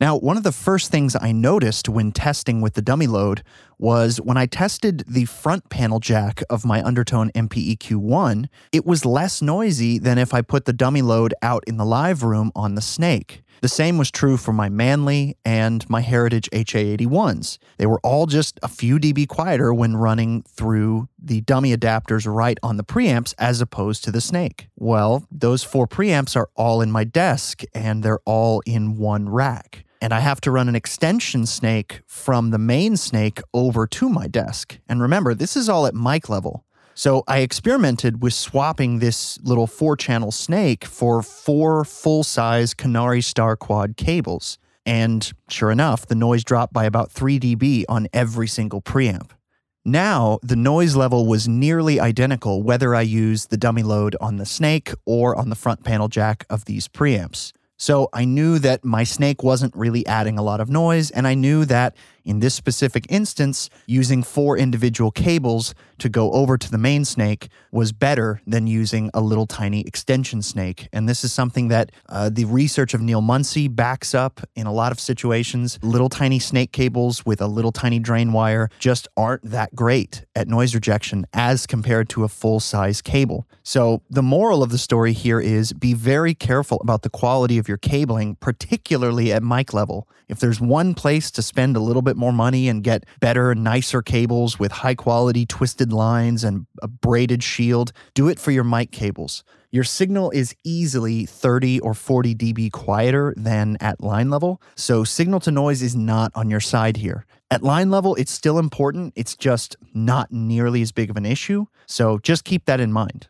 [SPEAKER 1] Now, one of the first things I noticed when testing with the dummy load was when I tested the front panel jack of my Undertone MPEQ1, it was less noisy than if I put the dummy load out in the live room on the Snake. The same was true for my Manley and my Heritage HA81s. They were all just a few dB quieter when running through the dummy adapters right on the preamps as opposed to the Snake. Well, those four preamps are all in my desk and they're all in one rack. And I have to run an extension snake from the main snake over to my desk. And remember, this is all at mic level. So I experimented with swapping this little four channel snake for four full size Canare Star Quad cables. And sure enough, the noise dropped by about 3 dB on every single preamp. Now, the noise level was nearly identical whether I used the dummy load on the Snake or on the front panel jack of these preamps. So I knew that my snake wasn't really adding a lot of noise, and I knew that in this specific instance, using four individual cables to go over to the main snake was better than using a little tiny extension snake. And this is something that uh, the research of Neil Muncy backs up in a lot of situations. Little tiny snake cables with a little tiny drain wire just aren't that great at noise rejection as compared to a full size cable. So, the moral of the story here is be very careful about the quality of your cabling, particularly at mic level. If there's one place to spend a little bit more money and get better, nicer cables with high quality twisted lines and a braided shield, do it for your mic cables. Your signal is easily 30 or 40 dB quieter than at line level, so signal to noise is not on your side here. At line level, it's still important, it's just not nearly as big of an issue, so just keep that in mind.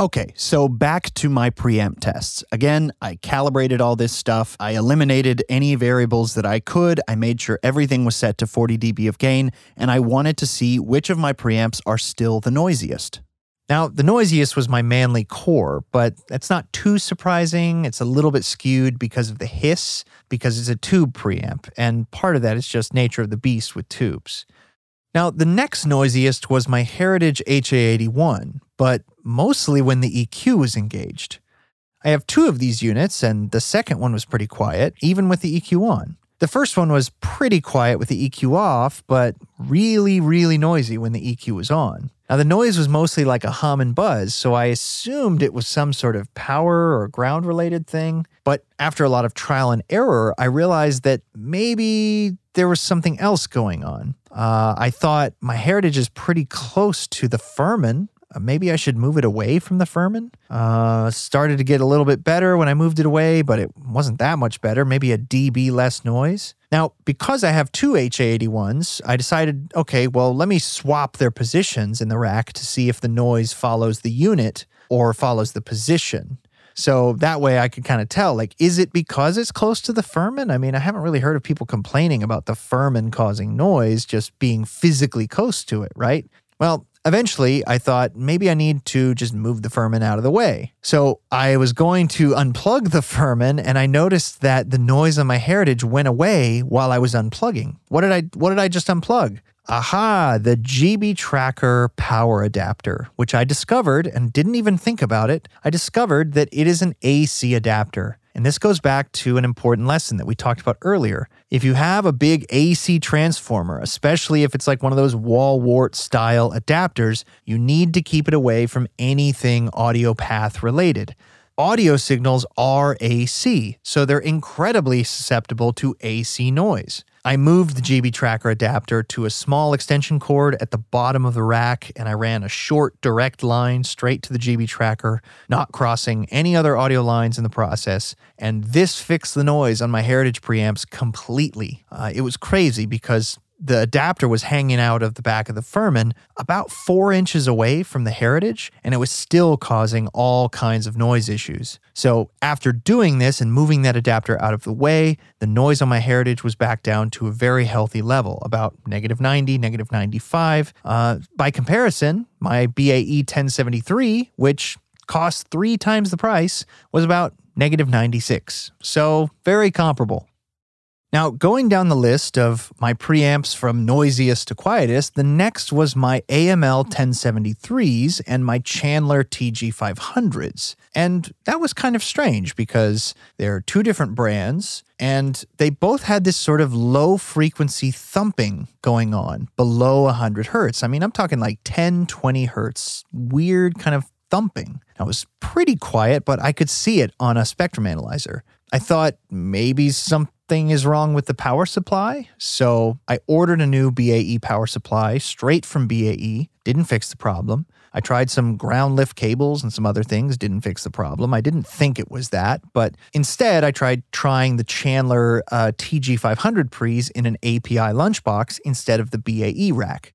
[SPEAKER 1] Okay, so back to my preamp tests. Again, I calibrated all this stuff. I eliminated any variables that I could. I made sure everything was set to 40 dB of gain, and I wanted to see which of my preamps are still the noisiest. Now, the noisiest was my Manley core, but that's not too surprising. It's a little bit skewed because of the hiss, because it's a tube preamp, and part of that is just nature of the beast with tubes. Now, the next noisiest was my Heritage HA81, but mostly when the EQ was engaged. I have two of these units, and the second one was pretty quiet, even with the EQ on. The first one was pretty quiet with the EQ off, but really, really noisy when the EQ was on. Now, the noise was mostly like a hum and buzz, so I assumed it was some sort of power or ground related thing. But after a lot of trial and error, I realized that maybe there was something else going on. Uh, I thought my heritage is pretty close to the Furman, maybe I should move it away from the Furman. Uh, started to get a little bit better when I moved it away, but it wasn't that much better. Maybe a dB less noise. Now, because I have two HA81s, I decided, okay, well, let me swap their positions in the rack to see if the noise follows the unit or follows the position. So that way I could kind of tell, like, is it because it's close to the Furman? I mean, I haven't really heard of people complaining about the Furman causing noise just being physically close to it, right? Well, Eventually, I thought maybe I need to just move the Furman out of the way. So I was going to unplug the Furman and I noticed that the noise on my Heritage went away while I was unplugging. What did I what did I just unplug? Aha, the GB Tracker power adapter, which I discovered and didn't even think about it. I discovered that it is an AC adapter. And this goes back to an important lesson that we talked about earlier. If you have a big AC transformer, especially if it's like one of those wall wart style adapters, you need to keep it away from anything audio path related. Audio signals are AC, so they're incredibly susceptible to AC noise. I moved the GB Tracker adapter to a small extension cord at the bottom of the rack, and I ran a short, direct line straight to the GB Tracker, not crossing any other audio lines in the process. And this fixed the noise on my Heritage preamps completely. Uh, it was crazy because the adapter was hanging out of the back of the Furman about four inches away from the Heritage, and it was still causing all kinds of noise issues. So, after doing this and moving that adapter out of the way, the noise on my Heritage was back down to a very healthy level, about negative 90, negative 95. Uh, by comparison, my BAE 1073, which cost three times the price, was about negative 96. So, very comparable. Now, going down the list of my preamps from noisiest to quietest, the next was my AML 1073s and my Chandler TG500s. And that was kind of strange because they're two different brands and they both had this sort of low frequency thumping going on below 100 hertz. I mean, I'm talking like 10, 20 hertz, weird kind of thumping. Now, it was pretty quiet, but I could see it on a spectrum analyzer. I thought maybe some something is wrong with the power supply. So I ordered a new BAE power supply straight from BAE, didn't fix the problem. I tried some ground lift cables and some other things, didn't fix the problem. I didn't think it was that, but instead I tried trying the Chandler uh, TG500 pre's in an API lunchbox instead of the BAE rack.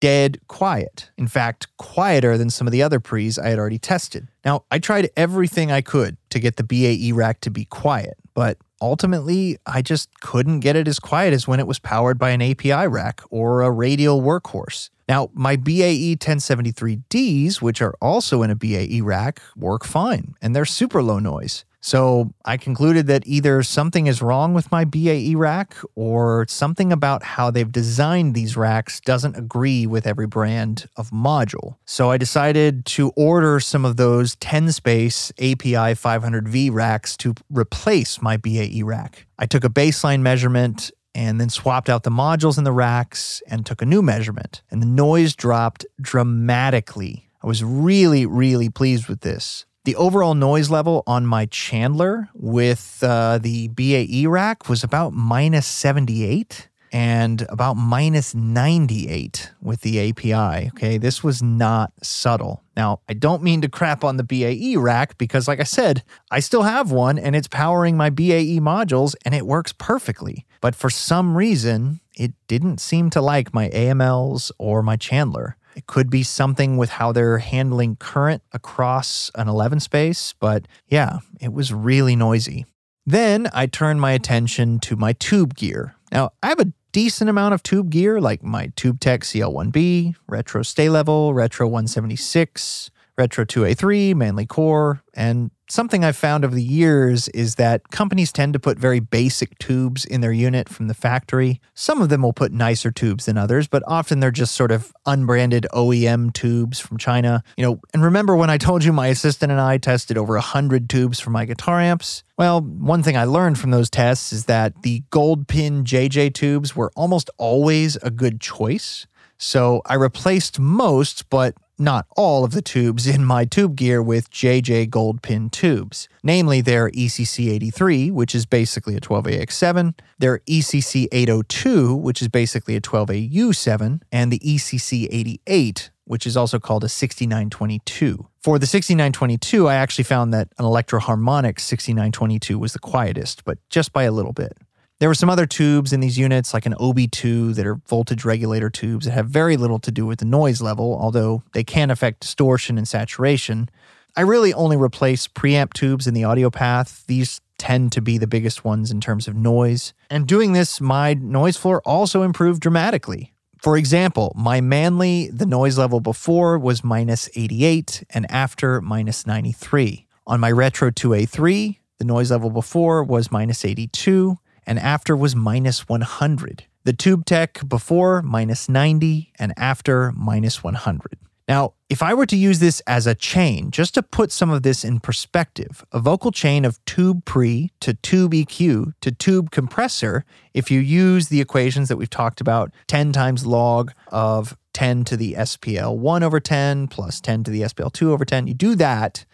[SPEAKER 1] Dead quiet. In fact, quieter than some of the other pre's I had already tested. Now, I tried everything I could to get the BAE rack to be quiet, but ultimately, I just couldn't get it as quiet as when it was powered by an API rack or a radial workhorse. Now, my BAE 1073Ds, which are also in a BAE rack, work fine and they're super low noise. So I concluded that either something is wrong with my BAE rack or something about how they've designed these racks doesn't agree with every brand of module. So I decided to order some of those 10 space API 500V racks to replace my BAE rack. I took a baseline measurement and then swapped out the modules in the racks and took a new measurement. And the noise dropped dramatically. I was really, really pleased with this. The overall noise level on my Chandler with uh, the BAE rack was about minus 78 and about minus 98 with the API. Okay, this was not subtle. Now, I don't mean to crap on the BAE rack because, like I said, I still have one and it's powering my BAE modules and it works perfectly. But for some reason, it didn't seem to like my AMLs or my Chandler. It could be something with how they're handling current across an 11 space, but yeah, it was really noisy. Then I turned my attention to my tube gear. Now, I have a decent amount of tube gear like my TubeTech CL1B, Retro Sta-Level, Retro 176, Retro 2A3, Manley Core, and something I've found over the years is that companies tend to put very basic tubes in their unit from the factory. Some of them will put nicer tubes than others, but often they're just sort of unbranded OEM tubes from China. You know, and remember when I told you my assistant and I tested over 100 tubes for my guitar amps? Well, one thing I learned from those tests is that the gold pin JJ tubes were almost always a good choice. So I replaced most, but not all of the tubes in my tube gear with JJ Gold Pin tubes, namely their ECC 83, which is basically a 12AX7, their ECC 802, which is basically a 12AU7, and the ECC 88, which is also called a 6922. For the 6922, I actually found that an Electro-Harmonix 6922 was the quietest, but just by a little bit. There were some other tubes in these units, like an OB2, that are voltage regulator tubes that have very little to do with the noise level, although they can affect distortion and saturation. I really only replace preamp tubes in the audio path. These tend to be the biggest ones in terms of noise. And doing this, my noise floor also improved dramatically. For example, my Manley, the noise level before was minus 88 and after minus 93. On my Retro 2A3, the noise level before was minus 82 and after was minus 100. The Tube Tech before minus 90 and after minus 100. Now, if I were to use this as a chain, just to put some of this in perspective, a vocal chain of tube pre to tube EQ to tube compressor, if you use the equations that we've talked about, 10 times log of 10 to the SPL 1 over 10 plus 10 to the SPL 2 over 10, you do that,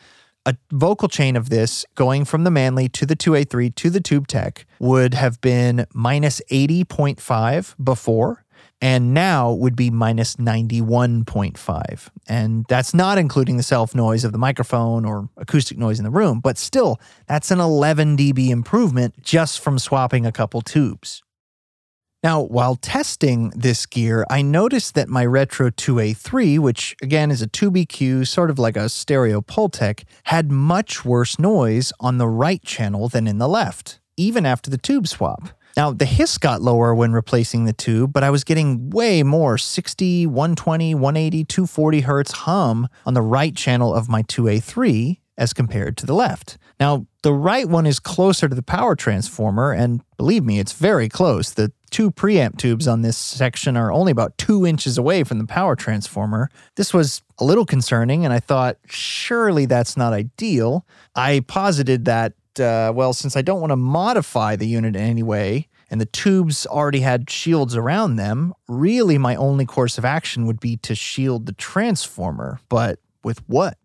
[SPEAKER 1] a vocal chain of this going from the Manley to the 2A3 to the Tube Tech would have been minus 80.5 before, and now would be minus 91.5. And that's not including the self noise of the microphone or acoustic noise in the room, but still, that's an 11 dB improvement just from swapping a couple tubes. Now, while testing this gear, I noticed that my Retro 2A3, which again is a tube EQ, sort of like a stereo Pultec, had much worse noise on the right channel than in the left, even after the tube swap. Now, the hiss got lower when replacing the tube, but I was getting way more 60, 120, 180, 240 hertz hum on the right channel of my 2A3 as compared to the left. Now, the right one is closer to the power transformer, and believe me, it's very close. The two preamp tubes on this section are only about two inches away from the power transformer. This was a little concerning, and I thought, surely that's not ideal. I posited that, uh, well, since I don't want to modify the unit in any way, and the tubes already had shields around them, really my only course of action would be to shield the transformer. But with what?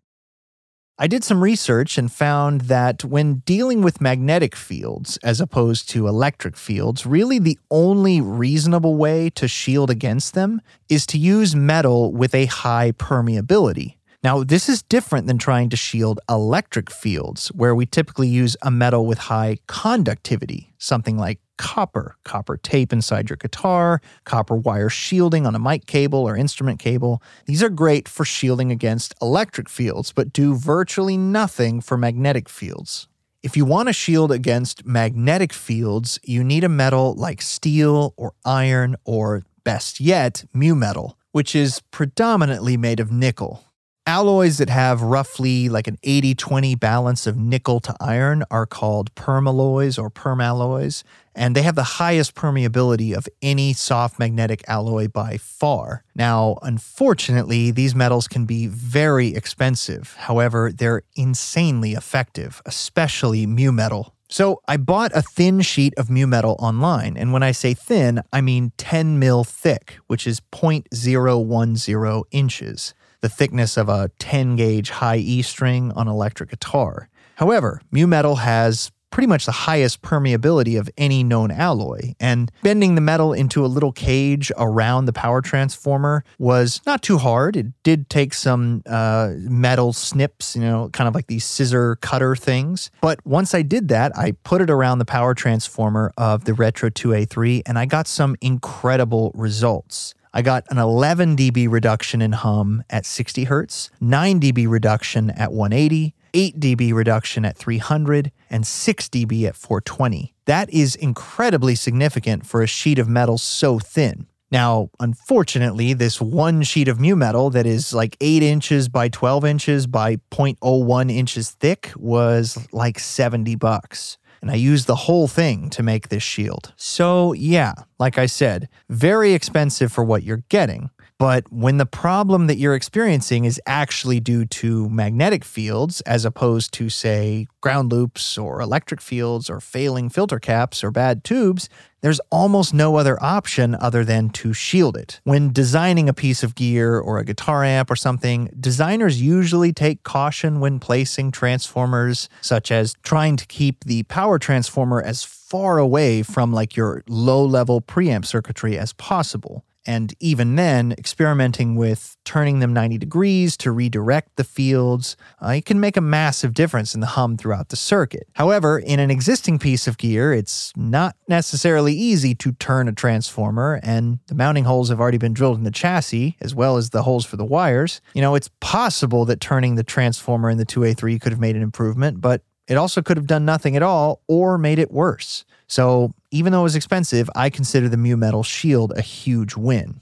[SPEAKER 1] I did some research and found that when dealing with magnetic fields as opposed to electric fields, really the only reasonable way to shield against them is to use metal with a high permeability. Now, this is different than trying to shield electric fields, where we typically use a metal with high conductivity, something like copper, copper tape inside your guitar, copper wire shielding on a mic cable or instrument cable. These are great for shielding against electric fields, but do virtually nothing for magnetic fields. If you want to shield against magnetic fields, you need a metal like steel or iron or, best yet, mu metal, which is predominantly made of nickel. Alloys that have roughly like an 80 20 balance of nickel to iron are called permalloys or permalloys, and they have the highest permeability of any soft magnetic alloy by far. Now, unfortunately, these metals can be very expensive. However, they're insanely effective, especially mu metal. So I bought a thin sheet of mu metal online, and when I say thin, I mean 10 mil thick, which is 0.010 inches the thickness of a 10 gauge high E string on electric guitar. However, mu metal has pretty much the highest permeability of any known alloy, and bending the metal into a little cage around the power transformer was not too hard. It did take some uh, metal snips, you know, kind of like these scissor cutter things. But once I did that, I put it around the power transformer of the Retro 2A3, and I got some incredible results. I got an 11 dB reduction in hum at 60 hertz, 9 dB reduction at 180, 8 dB reduction at 300, and 6 dB at 420. That is incredibly significant for a sheet of metal so thin. Now, unfortunately, this one sheet of mu metal that is like 8 inches by 12 inches by 0.01 inches thick was like 70 bucks. And I used the whole thing to make this shield. So, yeah, like I said, very expensive for what you're getting. But when the problem that you're experiencing is actually due to magnetic fields, as opposed to, say, ground loops or electric fields or failing filter caps or bad tubes, there's almost no other option other than to shield it. When designing a piece of gear or a guitar amp or something, designers usually take caution when placing transformers, such as trying to keep the power transformer as far away from like your low level preamp circuitry as possible. And even then, experimenting with turning them 90 degrees to redirect the fields, uh, it can make a massive difference in the hum throughout the circuit. However, in an existing piece of gear, it's not necessarily easy to turn a transformer, and the mounting holes have already been drilled in the chassis, as well as the holes for the wires. You know, it's possible that turning the transformer in the 2A3 could have made an improvement, but it also could have done nothing at all or made it worse. So, even though it was expensive, I consider the Mu Metal Shield a huge win.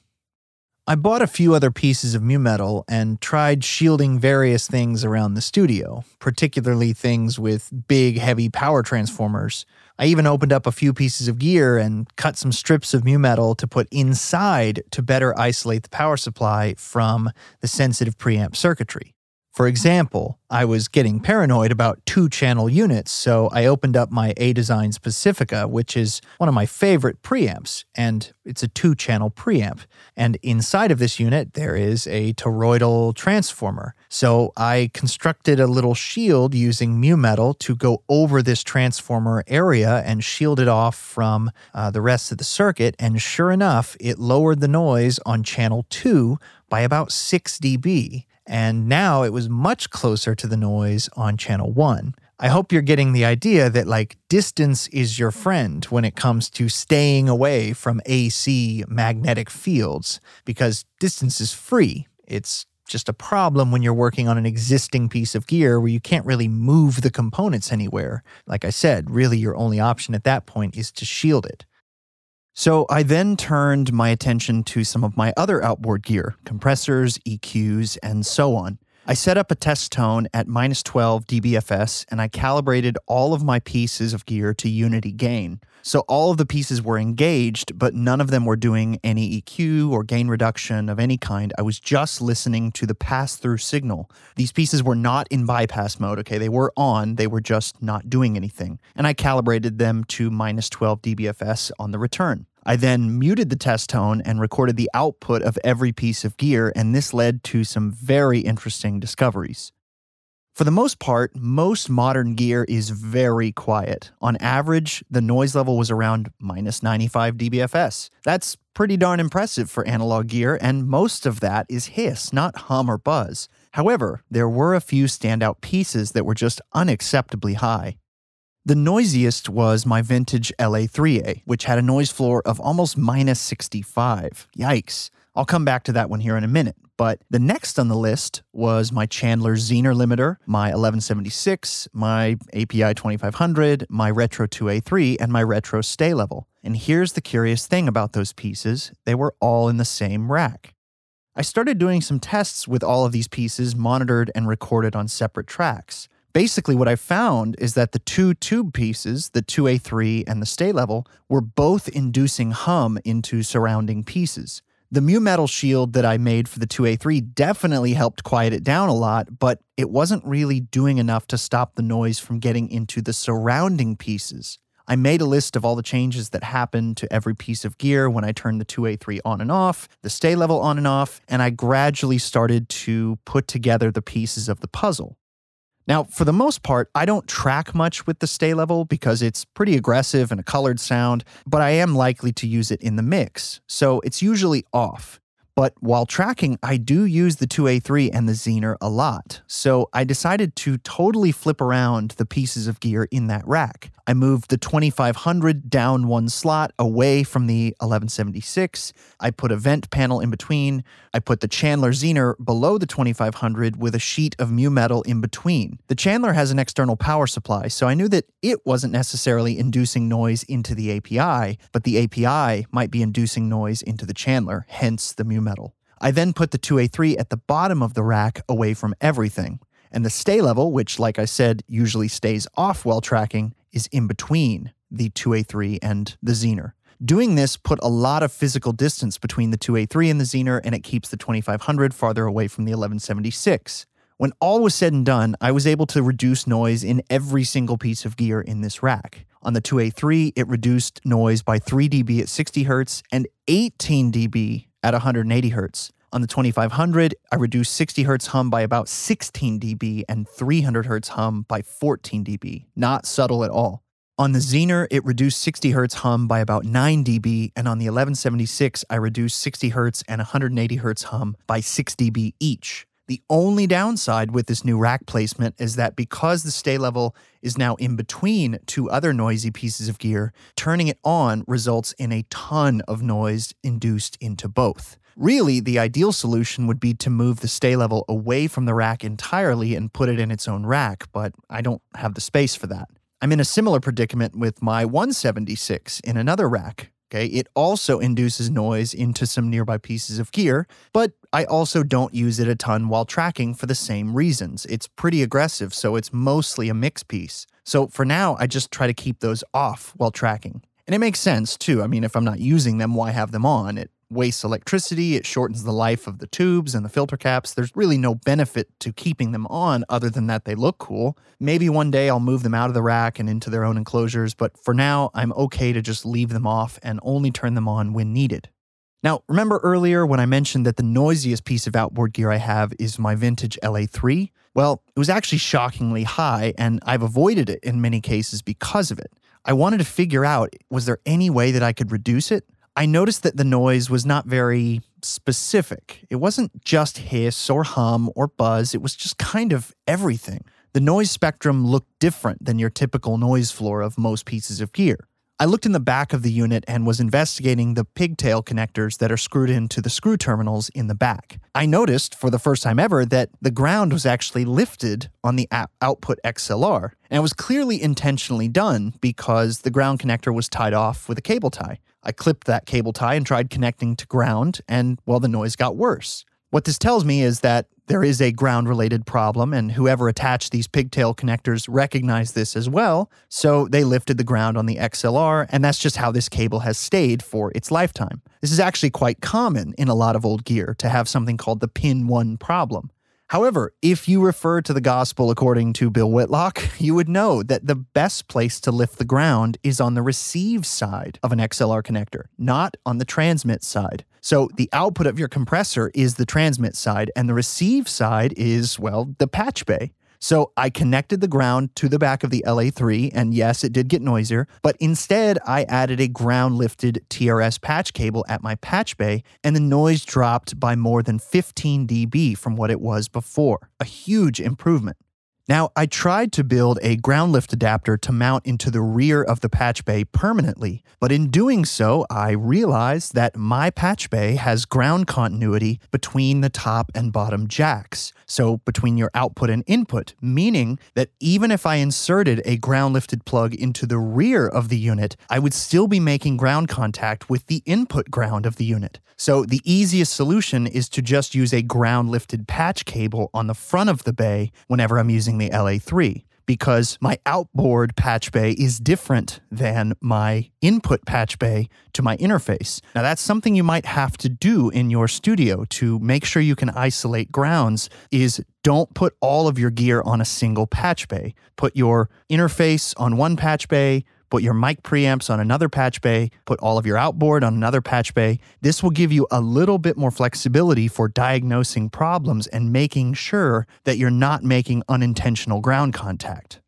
[SPEAKER 1] I bought a few other pieces of Mu Metal and tried shielding various things around the studio, particularly things with big, heavy power transformers. I even opened up a few pieces of gear and cut some strips of Mu Metal to put inside to better isolate the power supply from the sensitive preamp circuitry. For example, I was getting paranoid about two channel units, so I opened up my A Designs Pacifica, which is one of my favorite preamps, and it's a two channel preamp. And inside of this unit, there is a toroidal transformer. So I constructed a little shield using mu metal to go over this transformer area and shield it off from uh, the rest of the circuit. And sure enough, it lowered the noise on channel 2 by about 6 dB and now it was much closer to the noise on channel 1. I hope you're getting the idea that like distance is your friend when it comes to staying away from AC magnetic fields because distance is free. It's just a problem when you're working on an existing piece of gear where you can't really move the components anywhere. Like I said, really your only option at that point is to shield it. So I then turned my attention to some of my other outboard gear, compressors, EQs, and so on. I set up a test tone at minus 12 dBFS and I calibrated all of my pieces of gear to unity gain. So all of the pieces were engaged, but none of them were doing any EQ or gain reduction of any kind. I was just listening to the pass through signal. These pieces were not in bypass mode, okay? They were on, they were just not doing anything. And I calibrated them to minus 12 dBFS on the return. I then muted the test tone and recorded the output of every piece of gear, and this led to some very interesting discoveries. For the most part, most modern gear is very quiet. On average, the noise level was around minus 95 dBFS. That's pretty darn impressive for analog gear, and most of that is hiss, not hum or buzz. However, there were a few standout pieces that were just unacceptably high. The noisiest was my vintage LA3A, which had a noise floor of almost minus 65. Yikes. I'll come back to that one here in a minute. But the next on the list was my Chandler Zener limiter, my 1176, my API 2500, my Retro 2A3, and my Retro Sta-Level. And here's the curious thing about those pieces they were all in the same rack. I started doing some tests with all of these pieces monitored and recorded on separate tracks basically what I found is that the two tube pieces, the 2A3 and the Sta-Level, were both inducing hum into surrounding pieces. The Mu Metal shield that I made for the 2A3 definitely helped quiet it down a lot, but it wasn't really doing enough to stop the noise from getting into the surrounding pieces. I made a list of all the changes that happened to every piece of gear when I turned the 2A3 on and off, the Sta-Level on and off, and I gradually started to put together the pieces of the puzzle. Now, for the most part, I don't track much with the Sta-Level because it's pretty aggressive and a colored sound, but I am likely to use it in the mix, so it's usually off. But while tracking, I do use the 2A3 and the Zener a lot. So I decided to totally flip around the pieces of gear in that rack. I moved the 2500 down one slot away from the 1176. I put a vent panel in between. I put the Chandler Zener below the 2500 with a sheet of mu metal in between. The Chandler has an external power supply, so I knew that it wasn't necessarily inducing noise into the API, but the API might be inducing noise into the Chandler, hence the mu metal. I then put the 2A3 at the bottom of the rack away from everything. And the Sta-Level, which, like I said, usually stays off while tracking, is in between the 2A3 and the Zener. Doing this put a lot of physical distance between the 2A3 and the Zener, and it keeps the 2500 farther away from the 1176. When all was said and done, I was able to reduce noise in every single piece of gear in this rack. On the 2A3, it reduced noise by 3 dB at 60 Hz and 18 dB at 180 Hz. On the 2500, I reduced 60 Hz hum by about 16 dB and 300 Hz hum by 14 dB. Not subtle at all. On the Zener, it reduced 60 Hz hum by about 9 dB, and on the 1176, I reduced 60 Hz and 180 Hz hum by 6 dB each. The only downside with this new rack placement is that because the Sta-Level is now in between two other noisy pieces of gear, turning it on results in a ton of noise induced into both. Really, the ideal solution would be to move the Sta-Level away from the rack entirely and put it in its own rack, but I don't have the space for that. I'm in a similar predicament with my 176 in another rack. Okay, it also induces noise into some nearby pieces of gear, but I also don't use it a ton while tracking for the same reasons. It's pretty aggressive, so it's mostly a mix piece. So for now, I just try to keep those off while tracking. And it makes sense too. I mean, if I'm not using them, why have them on? It wastes electricity, it shortens the life of the tubes and the filter caps. There's really no benefit to keeping them on other than that they look cool. Maybe one day I'll move them out of the rack and into their own enclosures, but for now, I'm okay to just leave them off and only turn them on when needed. Now, remember earlier when I mentioned that the noisiest piece of outboard gear I have is my vintage LA3? Well, it was actually shockingly high, and I've avoided it in many cases because of it. I wanted to figure out was there any way that I could reduce it? I noticed that the noise was not very specific. It wasn't just hiss or hum or buzz, it was just kind of everything. The noise spectrum looked different than your typical noise floor of most pieces of gear. I looked in the back of the unit and was investigating the pigtail connectors that are screwed into the screw terminals in the back. I noticed for the first time ever that the ground was actually lifted on the output XLR, and it was clearly intentionally done because the ground connector was tied off with a cable tie. I clipped that cable tie and tried connecting to ground, and well, the noise got worse. What this tells me is that there is a ground related problem, and whoever attached these pigtail connectors recognized this as well. So they lifted the ground on the XLR, and that's just how this cable has stayed for its lifetime. This is actually quite common in a lot of old gear to have something called the pin 1 problem. However, if you refer to the gospel according to Bill Whitlock, you would know that the best place to lift the ground is on the receive side of an XLR connector, not on the transmit side. So the output of your compressor is the transmit side, and the receive side is, well, the patch bay. So I connected the ground to the back of the LA3, and yes, it did get noisier, but instead I added a ground lifted TRS patch cable at my patch bay, and the noise dropped by more than 15 dB from what it was before. A huge improvement. Now, I tried to build a ground lift adapter to mount into the rear of the patch bay permanently, but in doing so, I realized that my patch bay has ground continuity between the top and bottom jacks, so between your output and input, meaning that even if I inserted a ground lifted plug into the rear of the unit, I would still be making ground contact with the input ground of the unit. So the easiest solution is to just use a ground lifted patch cable on the front of the bay whenever I'm using the LA3 because my outboard patch bay is different than my input patch bay to my interface. Now, that's something you might have to do in your studio to make sure you can isolate grounds is don't put all of your gear on a single patch bay. Put your interface on one patch bay, put your mic preamps on another patch bay, put all of your outboard on another patch bay. This will give you a little bit more flexibility for diagnosing problems and making sure that you're not making unintentional ground contact.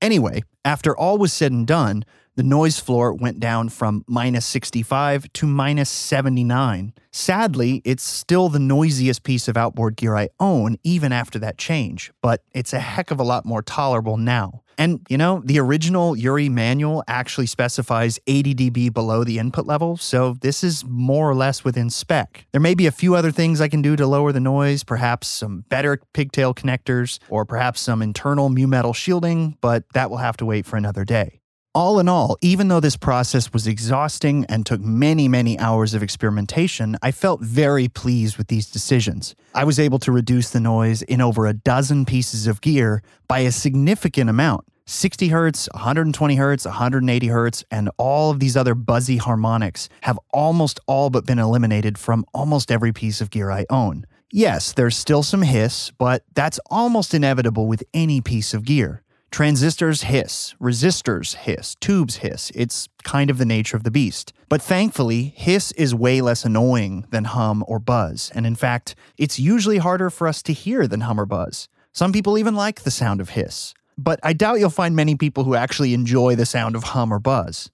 [SPEAKER 1] Anyway, after all was said and done, the noise floor went down from minus 65 to minus 79. Sadly, it's still the noisiest piece of outboard gear I own, even after that change, but it's a heck of a lot more tolerable now. And, you know, the original UREI manual actually specifies 80 dB below the input level, so this is more or less within spec. There may be a few other things I can do to lower the noise, perhaps some better pigtail connectors, or perhaps some internal mu metal shielding, but that will have to wait for another day. All in all, even though this process was exhausting and took many, many hours of experimentation, I felt very pleased with these decisions. I was able to reduce the noise in over a dozen pieces of gear by a significant amount 60 hertz, 120 hertz, 180 hertz, and all of these other buzzy harmonics have almost all but been eliminated from almost every piece of gear I own. Yes, there's still some hiss, but that's almost inevitable with any piece of gear. Transistors hiss, resistors hiss, tubes hiss. It's kind of the nature of the beast. But thankfully, hiss is way less annoying than hum or buzz. And in fact, it's usually harder for us to hear than hum or buzz. Some people even like the sound of hiss. But I doubt you'll find many people who actually enjoy the sound of hum or buzz.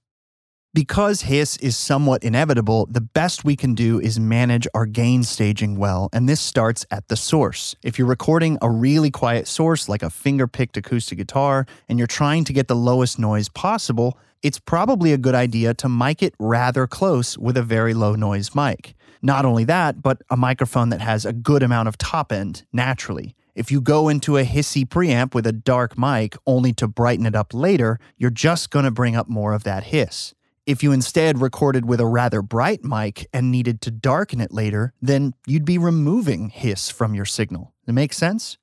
[SPEAKER 1] Because hiss is somewhat inevitable, the best we can do is manage our gain staging well, and this starts at the source. If you're recording a really quiet source like a finger picked acoustic guitar and you're trying to get the lowest noise possible, it's probably a good idea to mic it rather close with a very low noise mic. Not only that, but a microphone that has a good amount of top end naturally. If you go into a hissy preamp with a dark mic only to brighten it up later, you're just going to bring up more of that hiss. If you instead recorded with a rather bright mic and needed to darken it later, then you'd be removing hiss from your signal. It makes sense?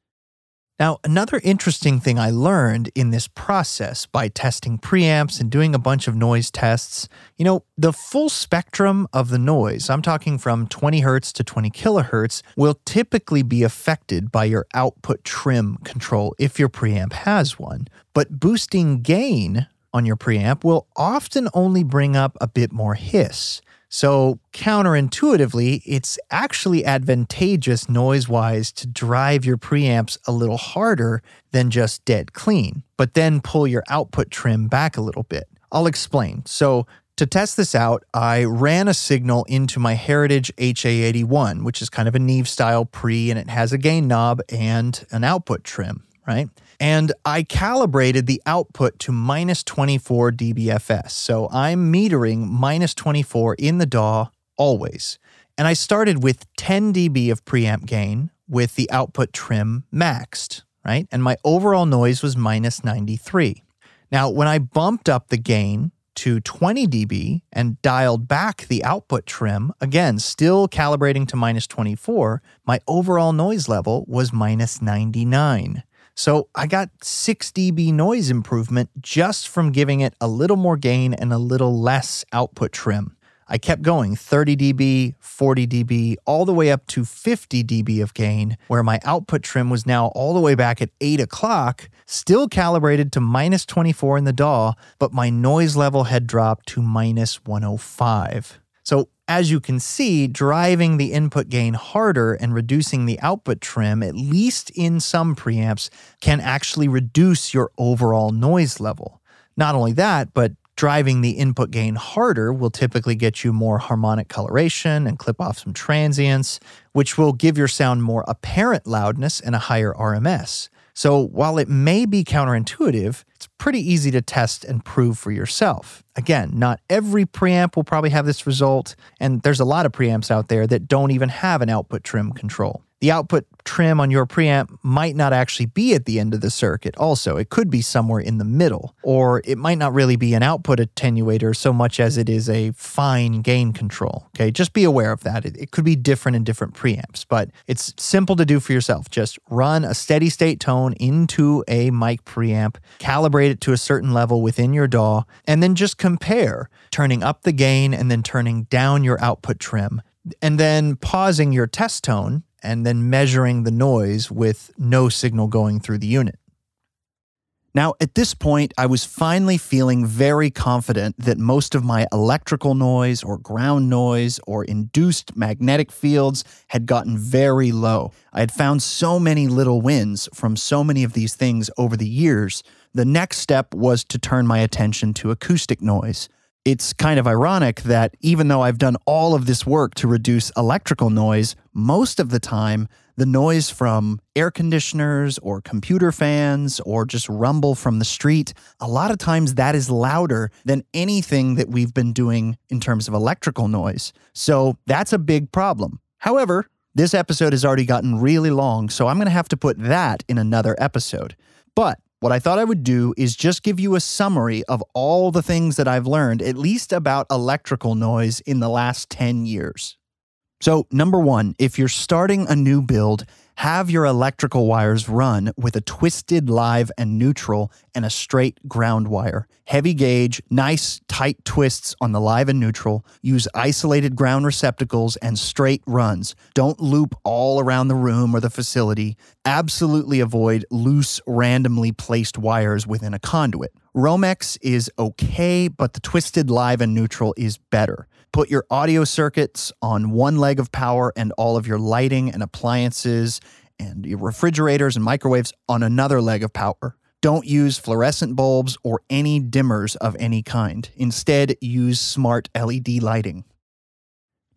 [SPEAKER 1] Now, another interesting thing I learned in this process by testing preamps and doing a bunch of noise tests, you know, the full spectrum of the noise, I'm talking from 20 hertz to 20 kilohertz, will typically be affected by your output trim control if your preamp has one. But boosting gain on your preamp will often only bring up a bit more hiss. So, counterintuitively, it's actually advantageous noise wise to drive your preamps a little harder than just dead clean, but then pull your output trim back a little bit. I'll explain. So, to test this out, I ran a signal into my Heritage HA81, which is kind of a Neve style pre, and it has a gain knob and an output trim, right? And I calibrated the output to minus 24 dBFS. So I'm metering minus 24 in the DAW always. And I started with 10 dB of preamp gain with the output trim maxed, right? And my overall noise was minus 93. Now, when I bumped up the gain to 20 dB and dialed back the output trim, again, still calibrating to minus 24, my overall noise level was minus 99. So I got 6 dB noise improvement just from giving it a little more gain and a little less output trim. I kept going 30 dB, 40 dB, all the way up to 50 dB of gain, where my output trim was now all the way back at 8 o'clock, still calibrated to minus 24 in the DAW, but my noise level had dropped to minus 105. So as you can see, driving the input gain harder and reducing the output trim, at least in some preamps, can actually reduce your overall noise level. Not only that, but driving the input gain harder will typically get you more harmonic coloration and clip off some transients, which will give your sound more apparent loudness and a higher RMS. So while it may be counterintuitive, it's pretty easy to test and prove for yourself. Again, not every preamp will probably have this result, and there's a lot of preamps out there that don't even have an output trim control. The output trim on your preamp might not actually be at the end of the circuit, also. It could be somewhere in the middle, or it might not really be an output attenuator so much as it is a fine gain control. Okay, just be aware of that. It, it could be different in different preamps, but it's simple to do for yourself. Just run a steady state tone into a mic preamp, calibrate it to a certain level within your DAW, and then just compare turning up the gain and then turning down your output trim and then pausing your test tone and then measuring the noise with no signal going through the unit. Now, at this point, I was finally feeling very confident that most of my electrical noise or ground noise or induced magnetic fields had gotten very low. I had found so many little wins from so many of these things over the years, the next step was to turn my attention to acoustic noise. It's kind of ironic that even though I've done all of this work to reduce electrical noise, most of the time, the noise from air conditioners or computer fans or just rumble from the street, a lot of times that is louder than anything that we've been doing in terms of electrical noise. So that's a big problem. However, this episode has already gotten really long, so I'm going to have to put that in another episode. But what I thought I would do is just give you a summary of all the things that I've learned, at least about electrical noise, in the last 10 years. So, number one, if you're starting a new build, have your electrical wires run with a twisted live and neutral and a straight ground wire. Heavy gauge, nice tight twists on the live and neutral. Use isolated ground receptacles and straight runs. Don't loop all around the room or the facility. Absolutely avoid loose, randomly placed wires within a conduit. Romex is okay, but the twisted live and neutral is better. Put your audio circuits on one leg of power and all of your lighting and appliances and your refrigerators and microwaves on another leg of power. Don't use fluorescent bulbs or any dimmers of any kind. Instead, use smart LED lighting.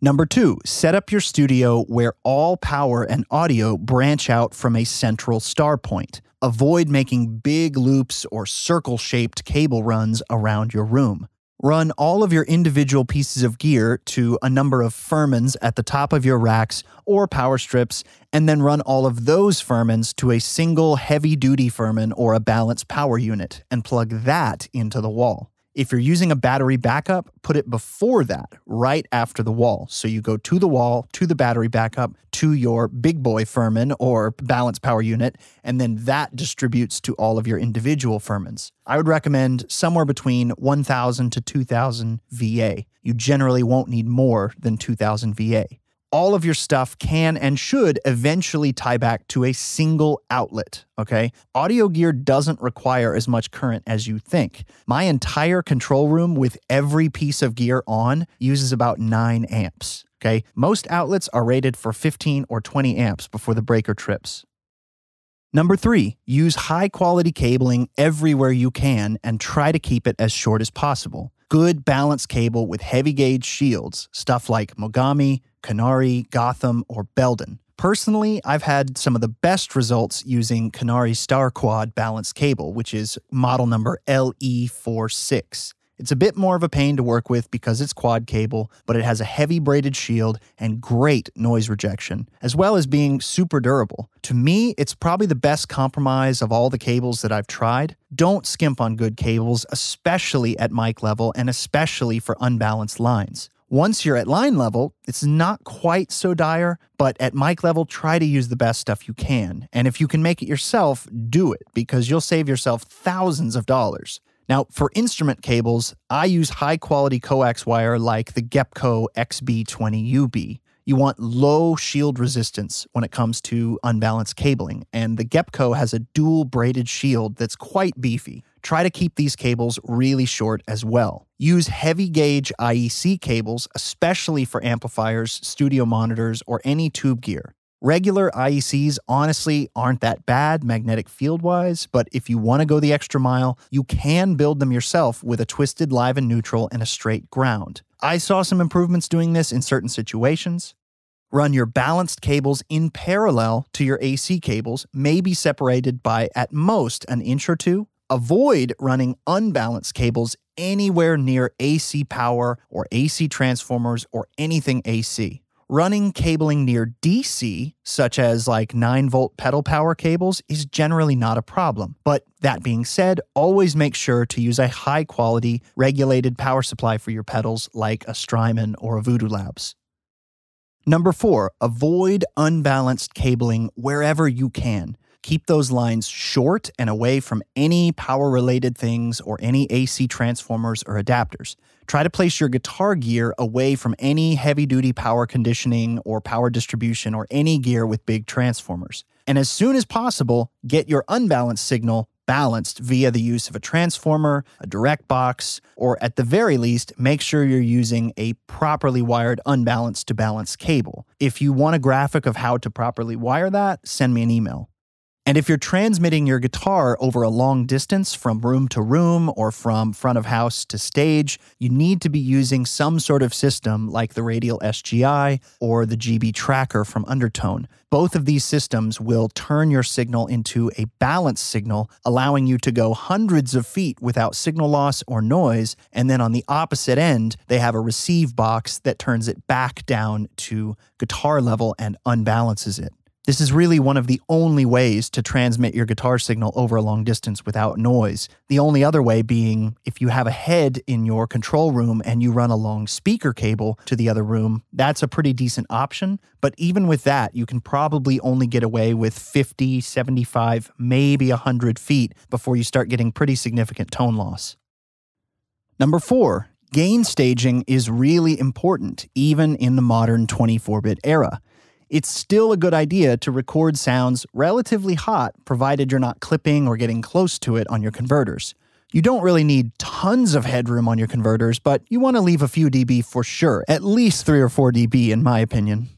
[SPEAKER 1] Number two, set up your studio where all power and audio branch out from a central star point. Avoid making big loops or circle shaped cable runs around your room. Run all of your individual pieces of gear to a number of Furmans at the top of your racks or power strips, and then run all of those Furmans to a single heavy duty Furman or a balanced power unit and plug that into the wall. If you're using a battery backup, put it before that, right after the wall. So you go to the wall, to the battery backup, to your big boy Furman or balance power unit, and then that distributes to all of your individual Furmans. I would recommend somewhere between 1000 to 2000 VA. You generally won't need more than 2000 VA all of your stuff can and should eventually tie back to a single outlet. Okay. Audio gear doesn't require as much current as you think. My entire control room with every piece of gear on uses about nine amps. Okay. Most outlets are rated for 15 or 20 amps before the breaker trips. Number three, use high quality cabling everywhere you can and try to keep it as short as possible. Good balanced cable with heavy gauge shields, stuff like Mogami, Canare, Gotham, or Belden. Personally, I've had some of the best results using Canare Star Quad balanced cable, which is model number LE46. It's a bit more of a pain to work with because it's quad cable, but it has a heavy braided shield and great noise rejection, as well as being super durable. To me, it's probably the best compromise of all the cables that I've tried. Don't skimp on good cables, especially at mic level and especially for unbalanced lines. Once you're at line level, it's not quite so dire, but at mic level, try to use the best stuff you can. And if you can make it yourself, do it because you'll save yourself thousands of dollars. Now, for instrument cables, I use high quality coax wire like the Gepco XB20UB. You want low shield resistance when it comes to unbalanced cabling, and the Gepco has a dual braided shield that's quite beefy. Try to keep these cables really short as well. Use heavy gauge IEC cables, especially for amplifiers, studio monitors, or any tube gear. Regular IECs honestly aren't that bad magnetic field wise, but if you want to go the extra mile, you can build them yourself with a twisted live and neutral and a straight ground. I saw some improvements doing this in certain situations. Run your balanced cables in parallel to your AC cables, maybe separated by at most an inch or two. Avoid running unbalanced cables anywhere near AC power or AC transformers or anything AC. Running cabling near DC, such as like 9 volt pedal power cables, is generally not a problem. But that being said, always make sure to use a high quality regulated power supply for your pedals like a Strymon or a Voodoo Labs. Number four, avoid unbalanced cabling wherever you can. Keep those lines short and away from any power related things or any AC transformers or adapters. Try to place your guitar gear away from any heavy duty power conditioning or power distribution or any gear with big transformers. And as soon as possible, get your unbalanced signal balanced via the use of a transformer, a direct box, or at the very least, make sure you're using a properly wired unbalanced to balanced cable. If you want a graphic of how to properly wire that, send me an email. And if you're transmitting your guitar over a long distance from room to room or from front of house to stage, you need to be using some sort of system like the Radial SGI or the GB Tracker from Undertone. Both of these systems will turn your signal into a balanced signal, allowing you to go hundreds of feet without signal loss or noise. And then on the opposite end, they have a receive box that turns it back down to guitar level and unbalances it. This is really one of the only ways to transmit your guitar signal over a long distance without noise. The only other way being if you have a head in your control room and you run a long speaker cable to the other room, that's a pretty decent option. But even with that, you can probably only get away with 50, 75, maybe 100 feet before you start getting pretty significant tone loss. Number four, gain staging is really important, even in the modern 24 bit era it's still a good idea to record sounds relatively hot, provided you're not clipping or getting close to it on your converters. You don't really need tons of headroom on your converters, but you want to leave a few dB for sure, at least 3 or 4 dB in my opinion.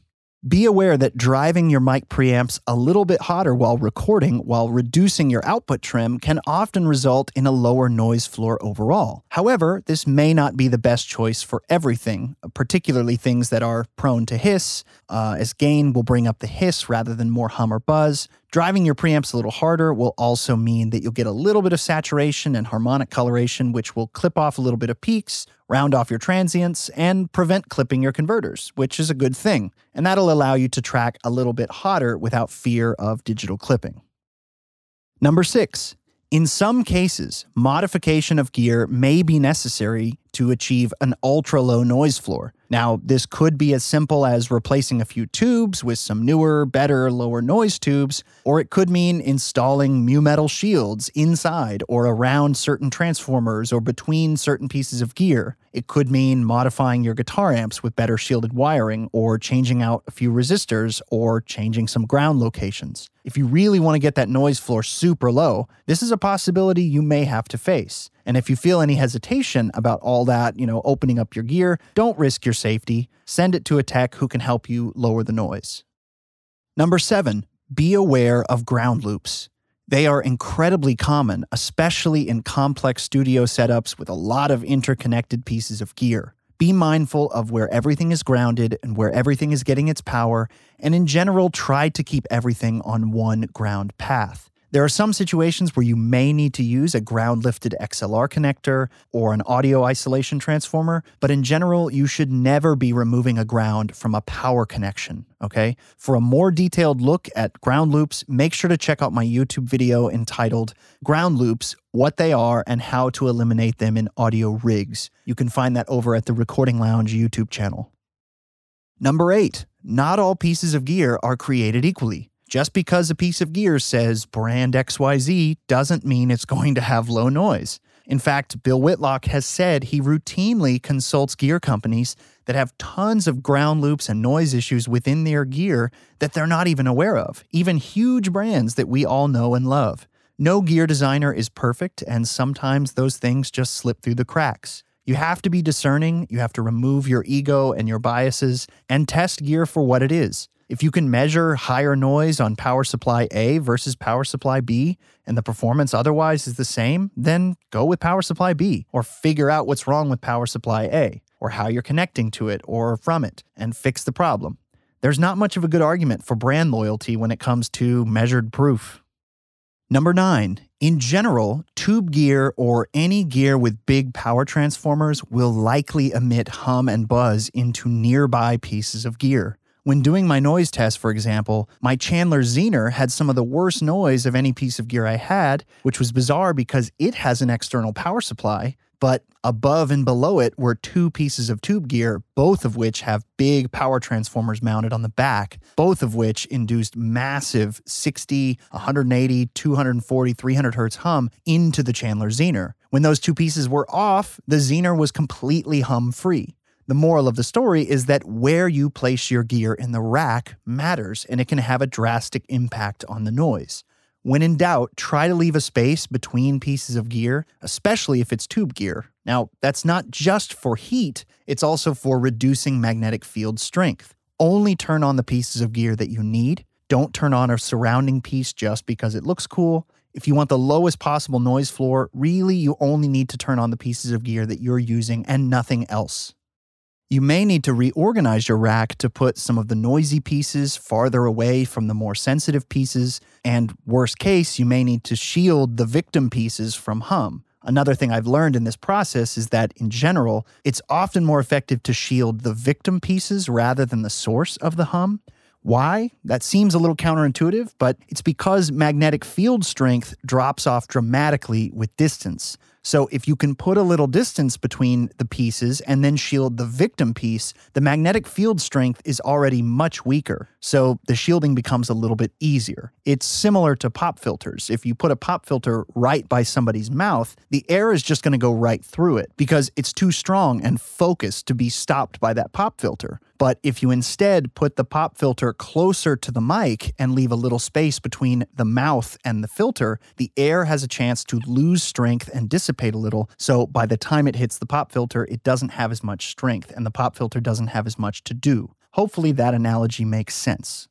[SPEAKER 1] Be aware that driving your mic preamps a little bit hotter while recording while reducing your output trim can often result in a lower noise floor overall. However, this may not be the best choice for everything, particularly things that are prone to hiss, uh, as gain will bring up the hiss rather than more hum or buzz. Driving your preamps a little harder will also mean that you'll get a little bit of saturation and harmonic coloration, which will clip off a little bit of peaks, round off your transients, and prevent clipping your converters, which is a good thing. And that'll allow you to track a little bit hotter without fear of digital clipping. Number six, in some cases, modification of gear may be necessary to achieve an ultra low noise floor. Now, this could be as simple as replacing a few tubes with some newer, better, lower noise tubes, or it could mean installing mu metal shields inside or around certain transformers or between certain pieces of gear. It could mean modifying your guitar amps with better shielded wiring, or changing out a few resistors, or changing some ground locations. If you really want to get that noise floor super low, this is a possibility you may have to face. And if you feel any hesitation about all that, you know, opening up your gear, don't risk your safety. Send it to a tech who can help you lower the noise. Number seven, be aware of ground loops. They are incredibly common, especially in complex studio setups with a lot of interconnected pieces of gear. Be mindful of where everything is grounded and where everything is getting its power, and in general, try to keep everything on one ground path. There are some situations where you may need to use a ground lifted XLR connector or an audio isolation transformer, but in general, you should never be removing a ground from a power connection. Okay. For a more detailed look at ground loops, make sure to check out my YouTube video entitled Ground Loops What They Are and How to Eliminate Them in Audio Rigs. You can find that over at the Recording Lounge YouTube channel. Number eight, not all pieces of gear are created equally. Just because a piece of gear says brand XYZ doesn't mean it's going to have low noise. In fact, Bill Whitlock has said he routinely consults gear companies that have tons of ground loops and noise issues within their gear that they're not even aware of, even huge brands that we all know and love. No gear designer is perfect, and sometimes those things just slip through the cracks. You have to be discerning, you have to remove your ego and your biases, and test gear for what it is. If you can measure higher noise on power supply A versus power supply B and the performance otherwise is the same, then go with power supply B or figure out what's wrong with power supply A or how you're connecting to it or from it and fix the problem. There's not much of a good argument for brand loyalty when it comes to measured proof. Number nine, in general, tube gear or any gear with big power transformers will likely emit hum and buzz into nearby pieces of gear. When doing my noise test, for example, my Chandler Zener had some of the worst noise of any piece of gear I had, which was bizarre because it has an external power supply, but above and below it were two pieces of tube gear, both of which have big power transformers mounted on the back, both of which induced massive 60, 180, 240, 300 hertz hum into the Chandler Zener. When those two pieces were off, the Zener was completely hum free. The moral of the story is that where you place your gear in the rack matters and it can have a drastic impact on the noise. When in doubt, try to leave a space between pieces of gear, especially if it's tube gear. Now, that's not just for heat, it's also for reducing magnetic field strength. Only turn on the pieces of gear that you need. Don't turn on a surrounding piece just because it looks cool. If you want the lowest possible noise floor, really you only need to turn on the pieces of gear that you're using and nothing else. You may need to reorganize your rack to put some of the noisy pieces farther away from the more sensitive pieces, and worst case, you may need to shield the victim pieces from hum. Another thing I've learned in this process is that, in general, it's often more effective to shield the victim pieces rather than the source of the hum. Why? That seems a little counterintuitive, but it's because magnetic field strength drops off dramatically with distance. So if you can put a little distance between the pieces and then shield the victim piece, the magnetic field strength is already much weaker. So the shielding becomes a little bit easier. It's similar to pop filters. If you put a pop filter right by somebody's mouth, the air is just going to go right through it because it's too strong and focused to be stopped by that pop filter. But if you instead put the pop filter closer to the mic and leave a little space between the mouth and the filter, the air has a chance to lose strength and dissipate a little. So by the time it hits the pop filter, it doesn't have as much strength and the pop filter doesn't have as much to do. Hopefully, that analogy makes sense.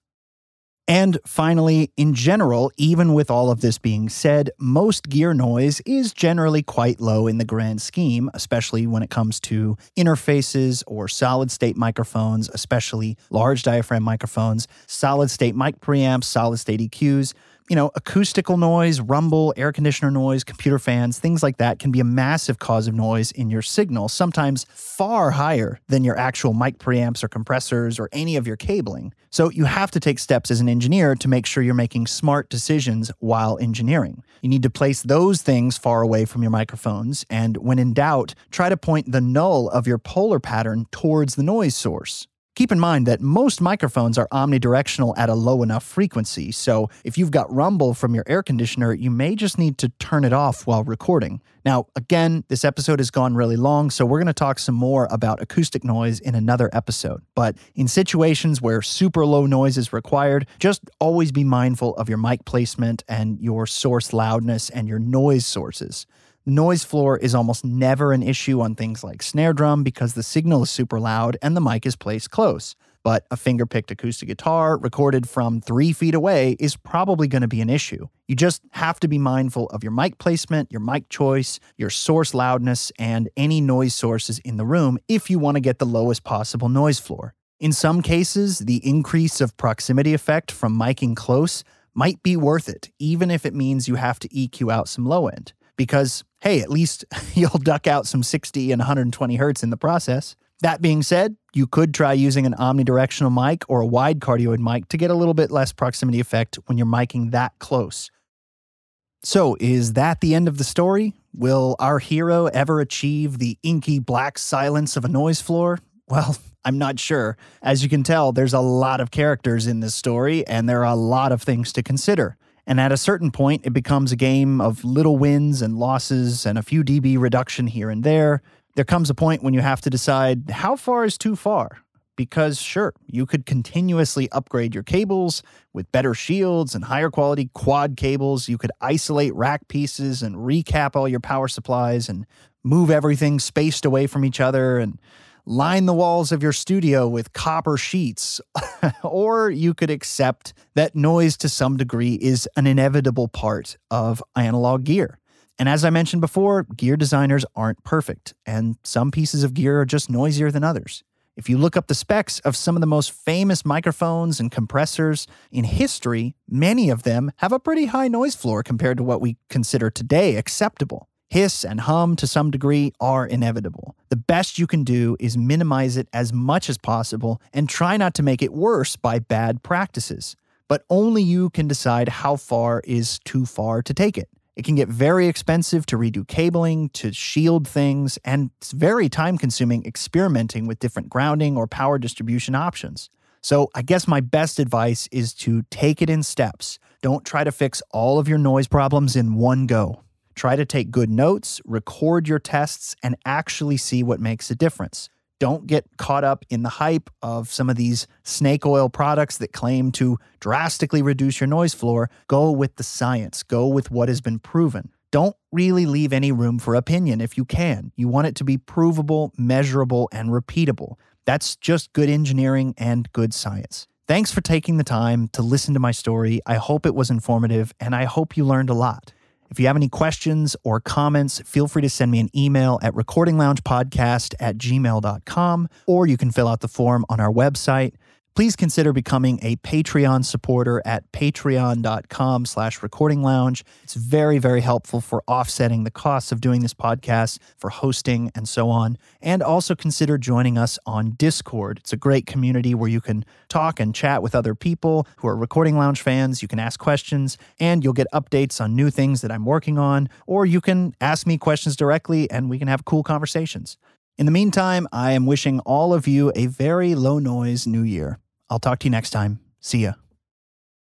[SPEAKER 1] And finally, in general, even with all of this being said, most gear noise is generally quite low in the grand scheme, especially when it comes to interfaces or solid state microphones, especially large diaphragm microphones, solid state mic preamps, solid state EQs you know, acoustical noise, rumble, air conditioner noise, computer fans, things like that can be a massive cause of noise in your signal, sometimes far higher than your actual mic preamps or compressors or any of your cabling. So you have to take steps as an engineer to make sure you're making smart decisions while engineering. You need to place those things far away from your microphones, and when in doubt, try to point the null of your polar pattern towards the noise source. Keep in mind that most microphones are omnidirectional at a low enough frequency, so if you've got rumble from your air conditioner, you may just need to turn it off while recording. Now, again, this episode has gone really long, so we're going to talk some more about acoustic noise in another episode. But in situations where super low noise is required, just always be mindful of your mic placement and your source loudness and your noise sources. Noise floor is almost never an issue on things like snare drum because the signal is super loud and the mic is placed close. But a finger picked acoustic guitar recorded from three feet away is probably going to be an issue. You just have to be mindful of your mic placement, your mic choice, your source loudness, and any noise sources in the room if you want to get the lowest possible noise floor. In some cases, the increase of proximity effect from miking close might be worth it, even if it means you have to EQ out some low end because, hey, at least [laughs] you'll duck out some 60 and 120 hertz in the process. That being said, you could try using an omnidirectional mic or a wide cardioid mic to get a little bit less proximity effect when you're miking that close. So, is that the end of the story? Will our hero ever achieve the inky black silence of a noise floor? [laughs] Well, I'm not sure. As you can tell, there's a lot of characters in this story, and there are a lot of things to consider. And at a certain point, it becomes a game of little wins and losses and a few dB reduction here and there. There comes a point when you have to decide how far is too far. Because, sure, you could continuously upgrade your cables with better shields and higher quality quad cables. You could isolate rack pieces and recap all your power supplies and move everything spaced away from each other and line the walls of your studio with copper sheets, [laughs] or you could accept that noise to some degree is an inevitable part of analog gear. And as I mentioned before, gear designers aren't perfect, and some pieces of gear are just noisier than others. If you look up the specs of some of the most famous microphones and compressors in history, many of them have a pretty high noise floor compared to what we consider today acceptable. Hiss and hum to some degree are inevitable. The best you can do is minimize it as much as possible and try not to make it worse by bad practices. But only you can decide how far is too far to take it. It can get very expensive to redo cabling, to shield things, and it's very time consuming experimenting with different grounding or power distribution options. So, I guess my best advice is to take it in steps. Don't try to fix all of your noise problems in one go. Try to take good notes, record your tests, and actually see what makes a difference. Don't get caught up in the hype of some of these snake oil products that claim to drastically reduce your noise floor. Go with the science, go with what has been proven. Don't really leave any room for opinion if you can. You want it to be provable, measurable, and repeatable. That's just good engineering and good science. Thanks for taking the time to listen to my story. I hope it was informative and I hope you learned a lot. If you have any questions or comments, feel free to send me an email at recordingloungepodcast at gmail.com or you can fill out the form on our website please consider becoming a Patreon supporter at patreon.com slash recording lounge. It's very, very helpful for offsetting the costs of doing this podcast, for hosting and so on. And also consider joining us on Discord. It's a great community where you can talk and chat with other people who are recording lounge fans. You can ask questions and you'll get updates on new things that I'm working on, or you can ask me questions directly and we can have cool conversations. In the meantime, I am wishing all of you a very low noise new year. I'll talk to you next time. See ya.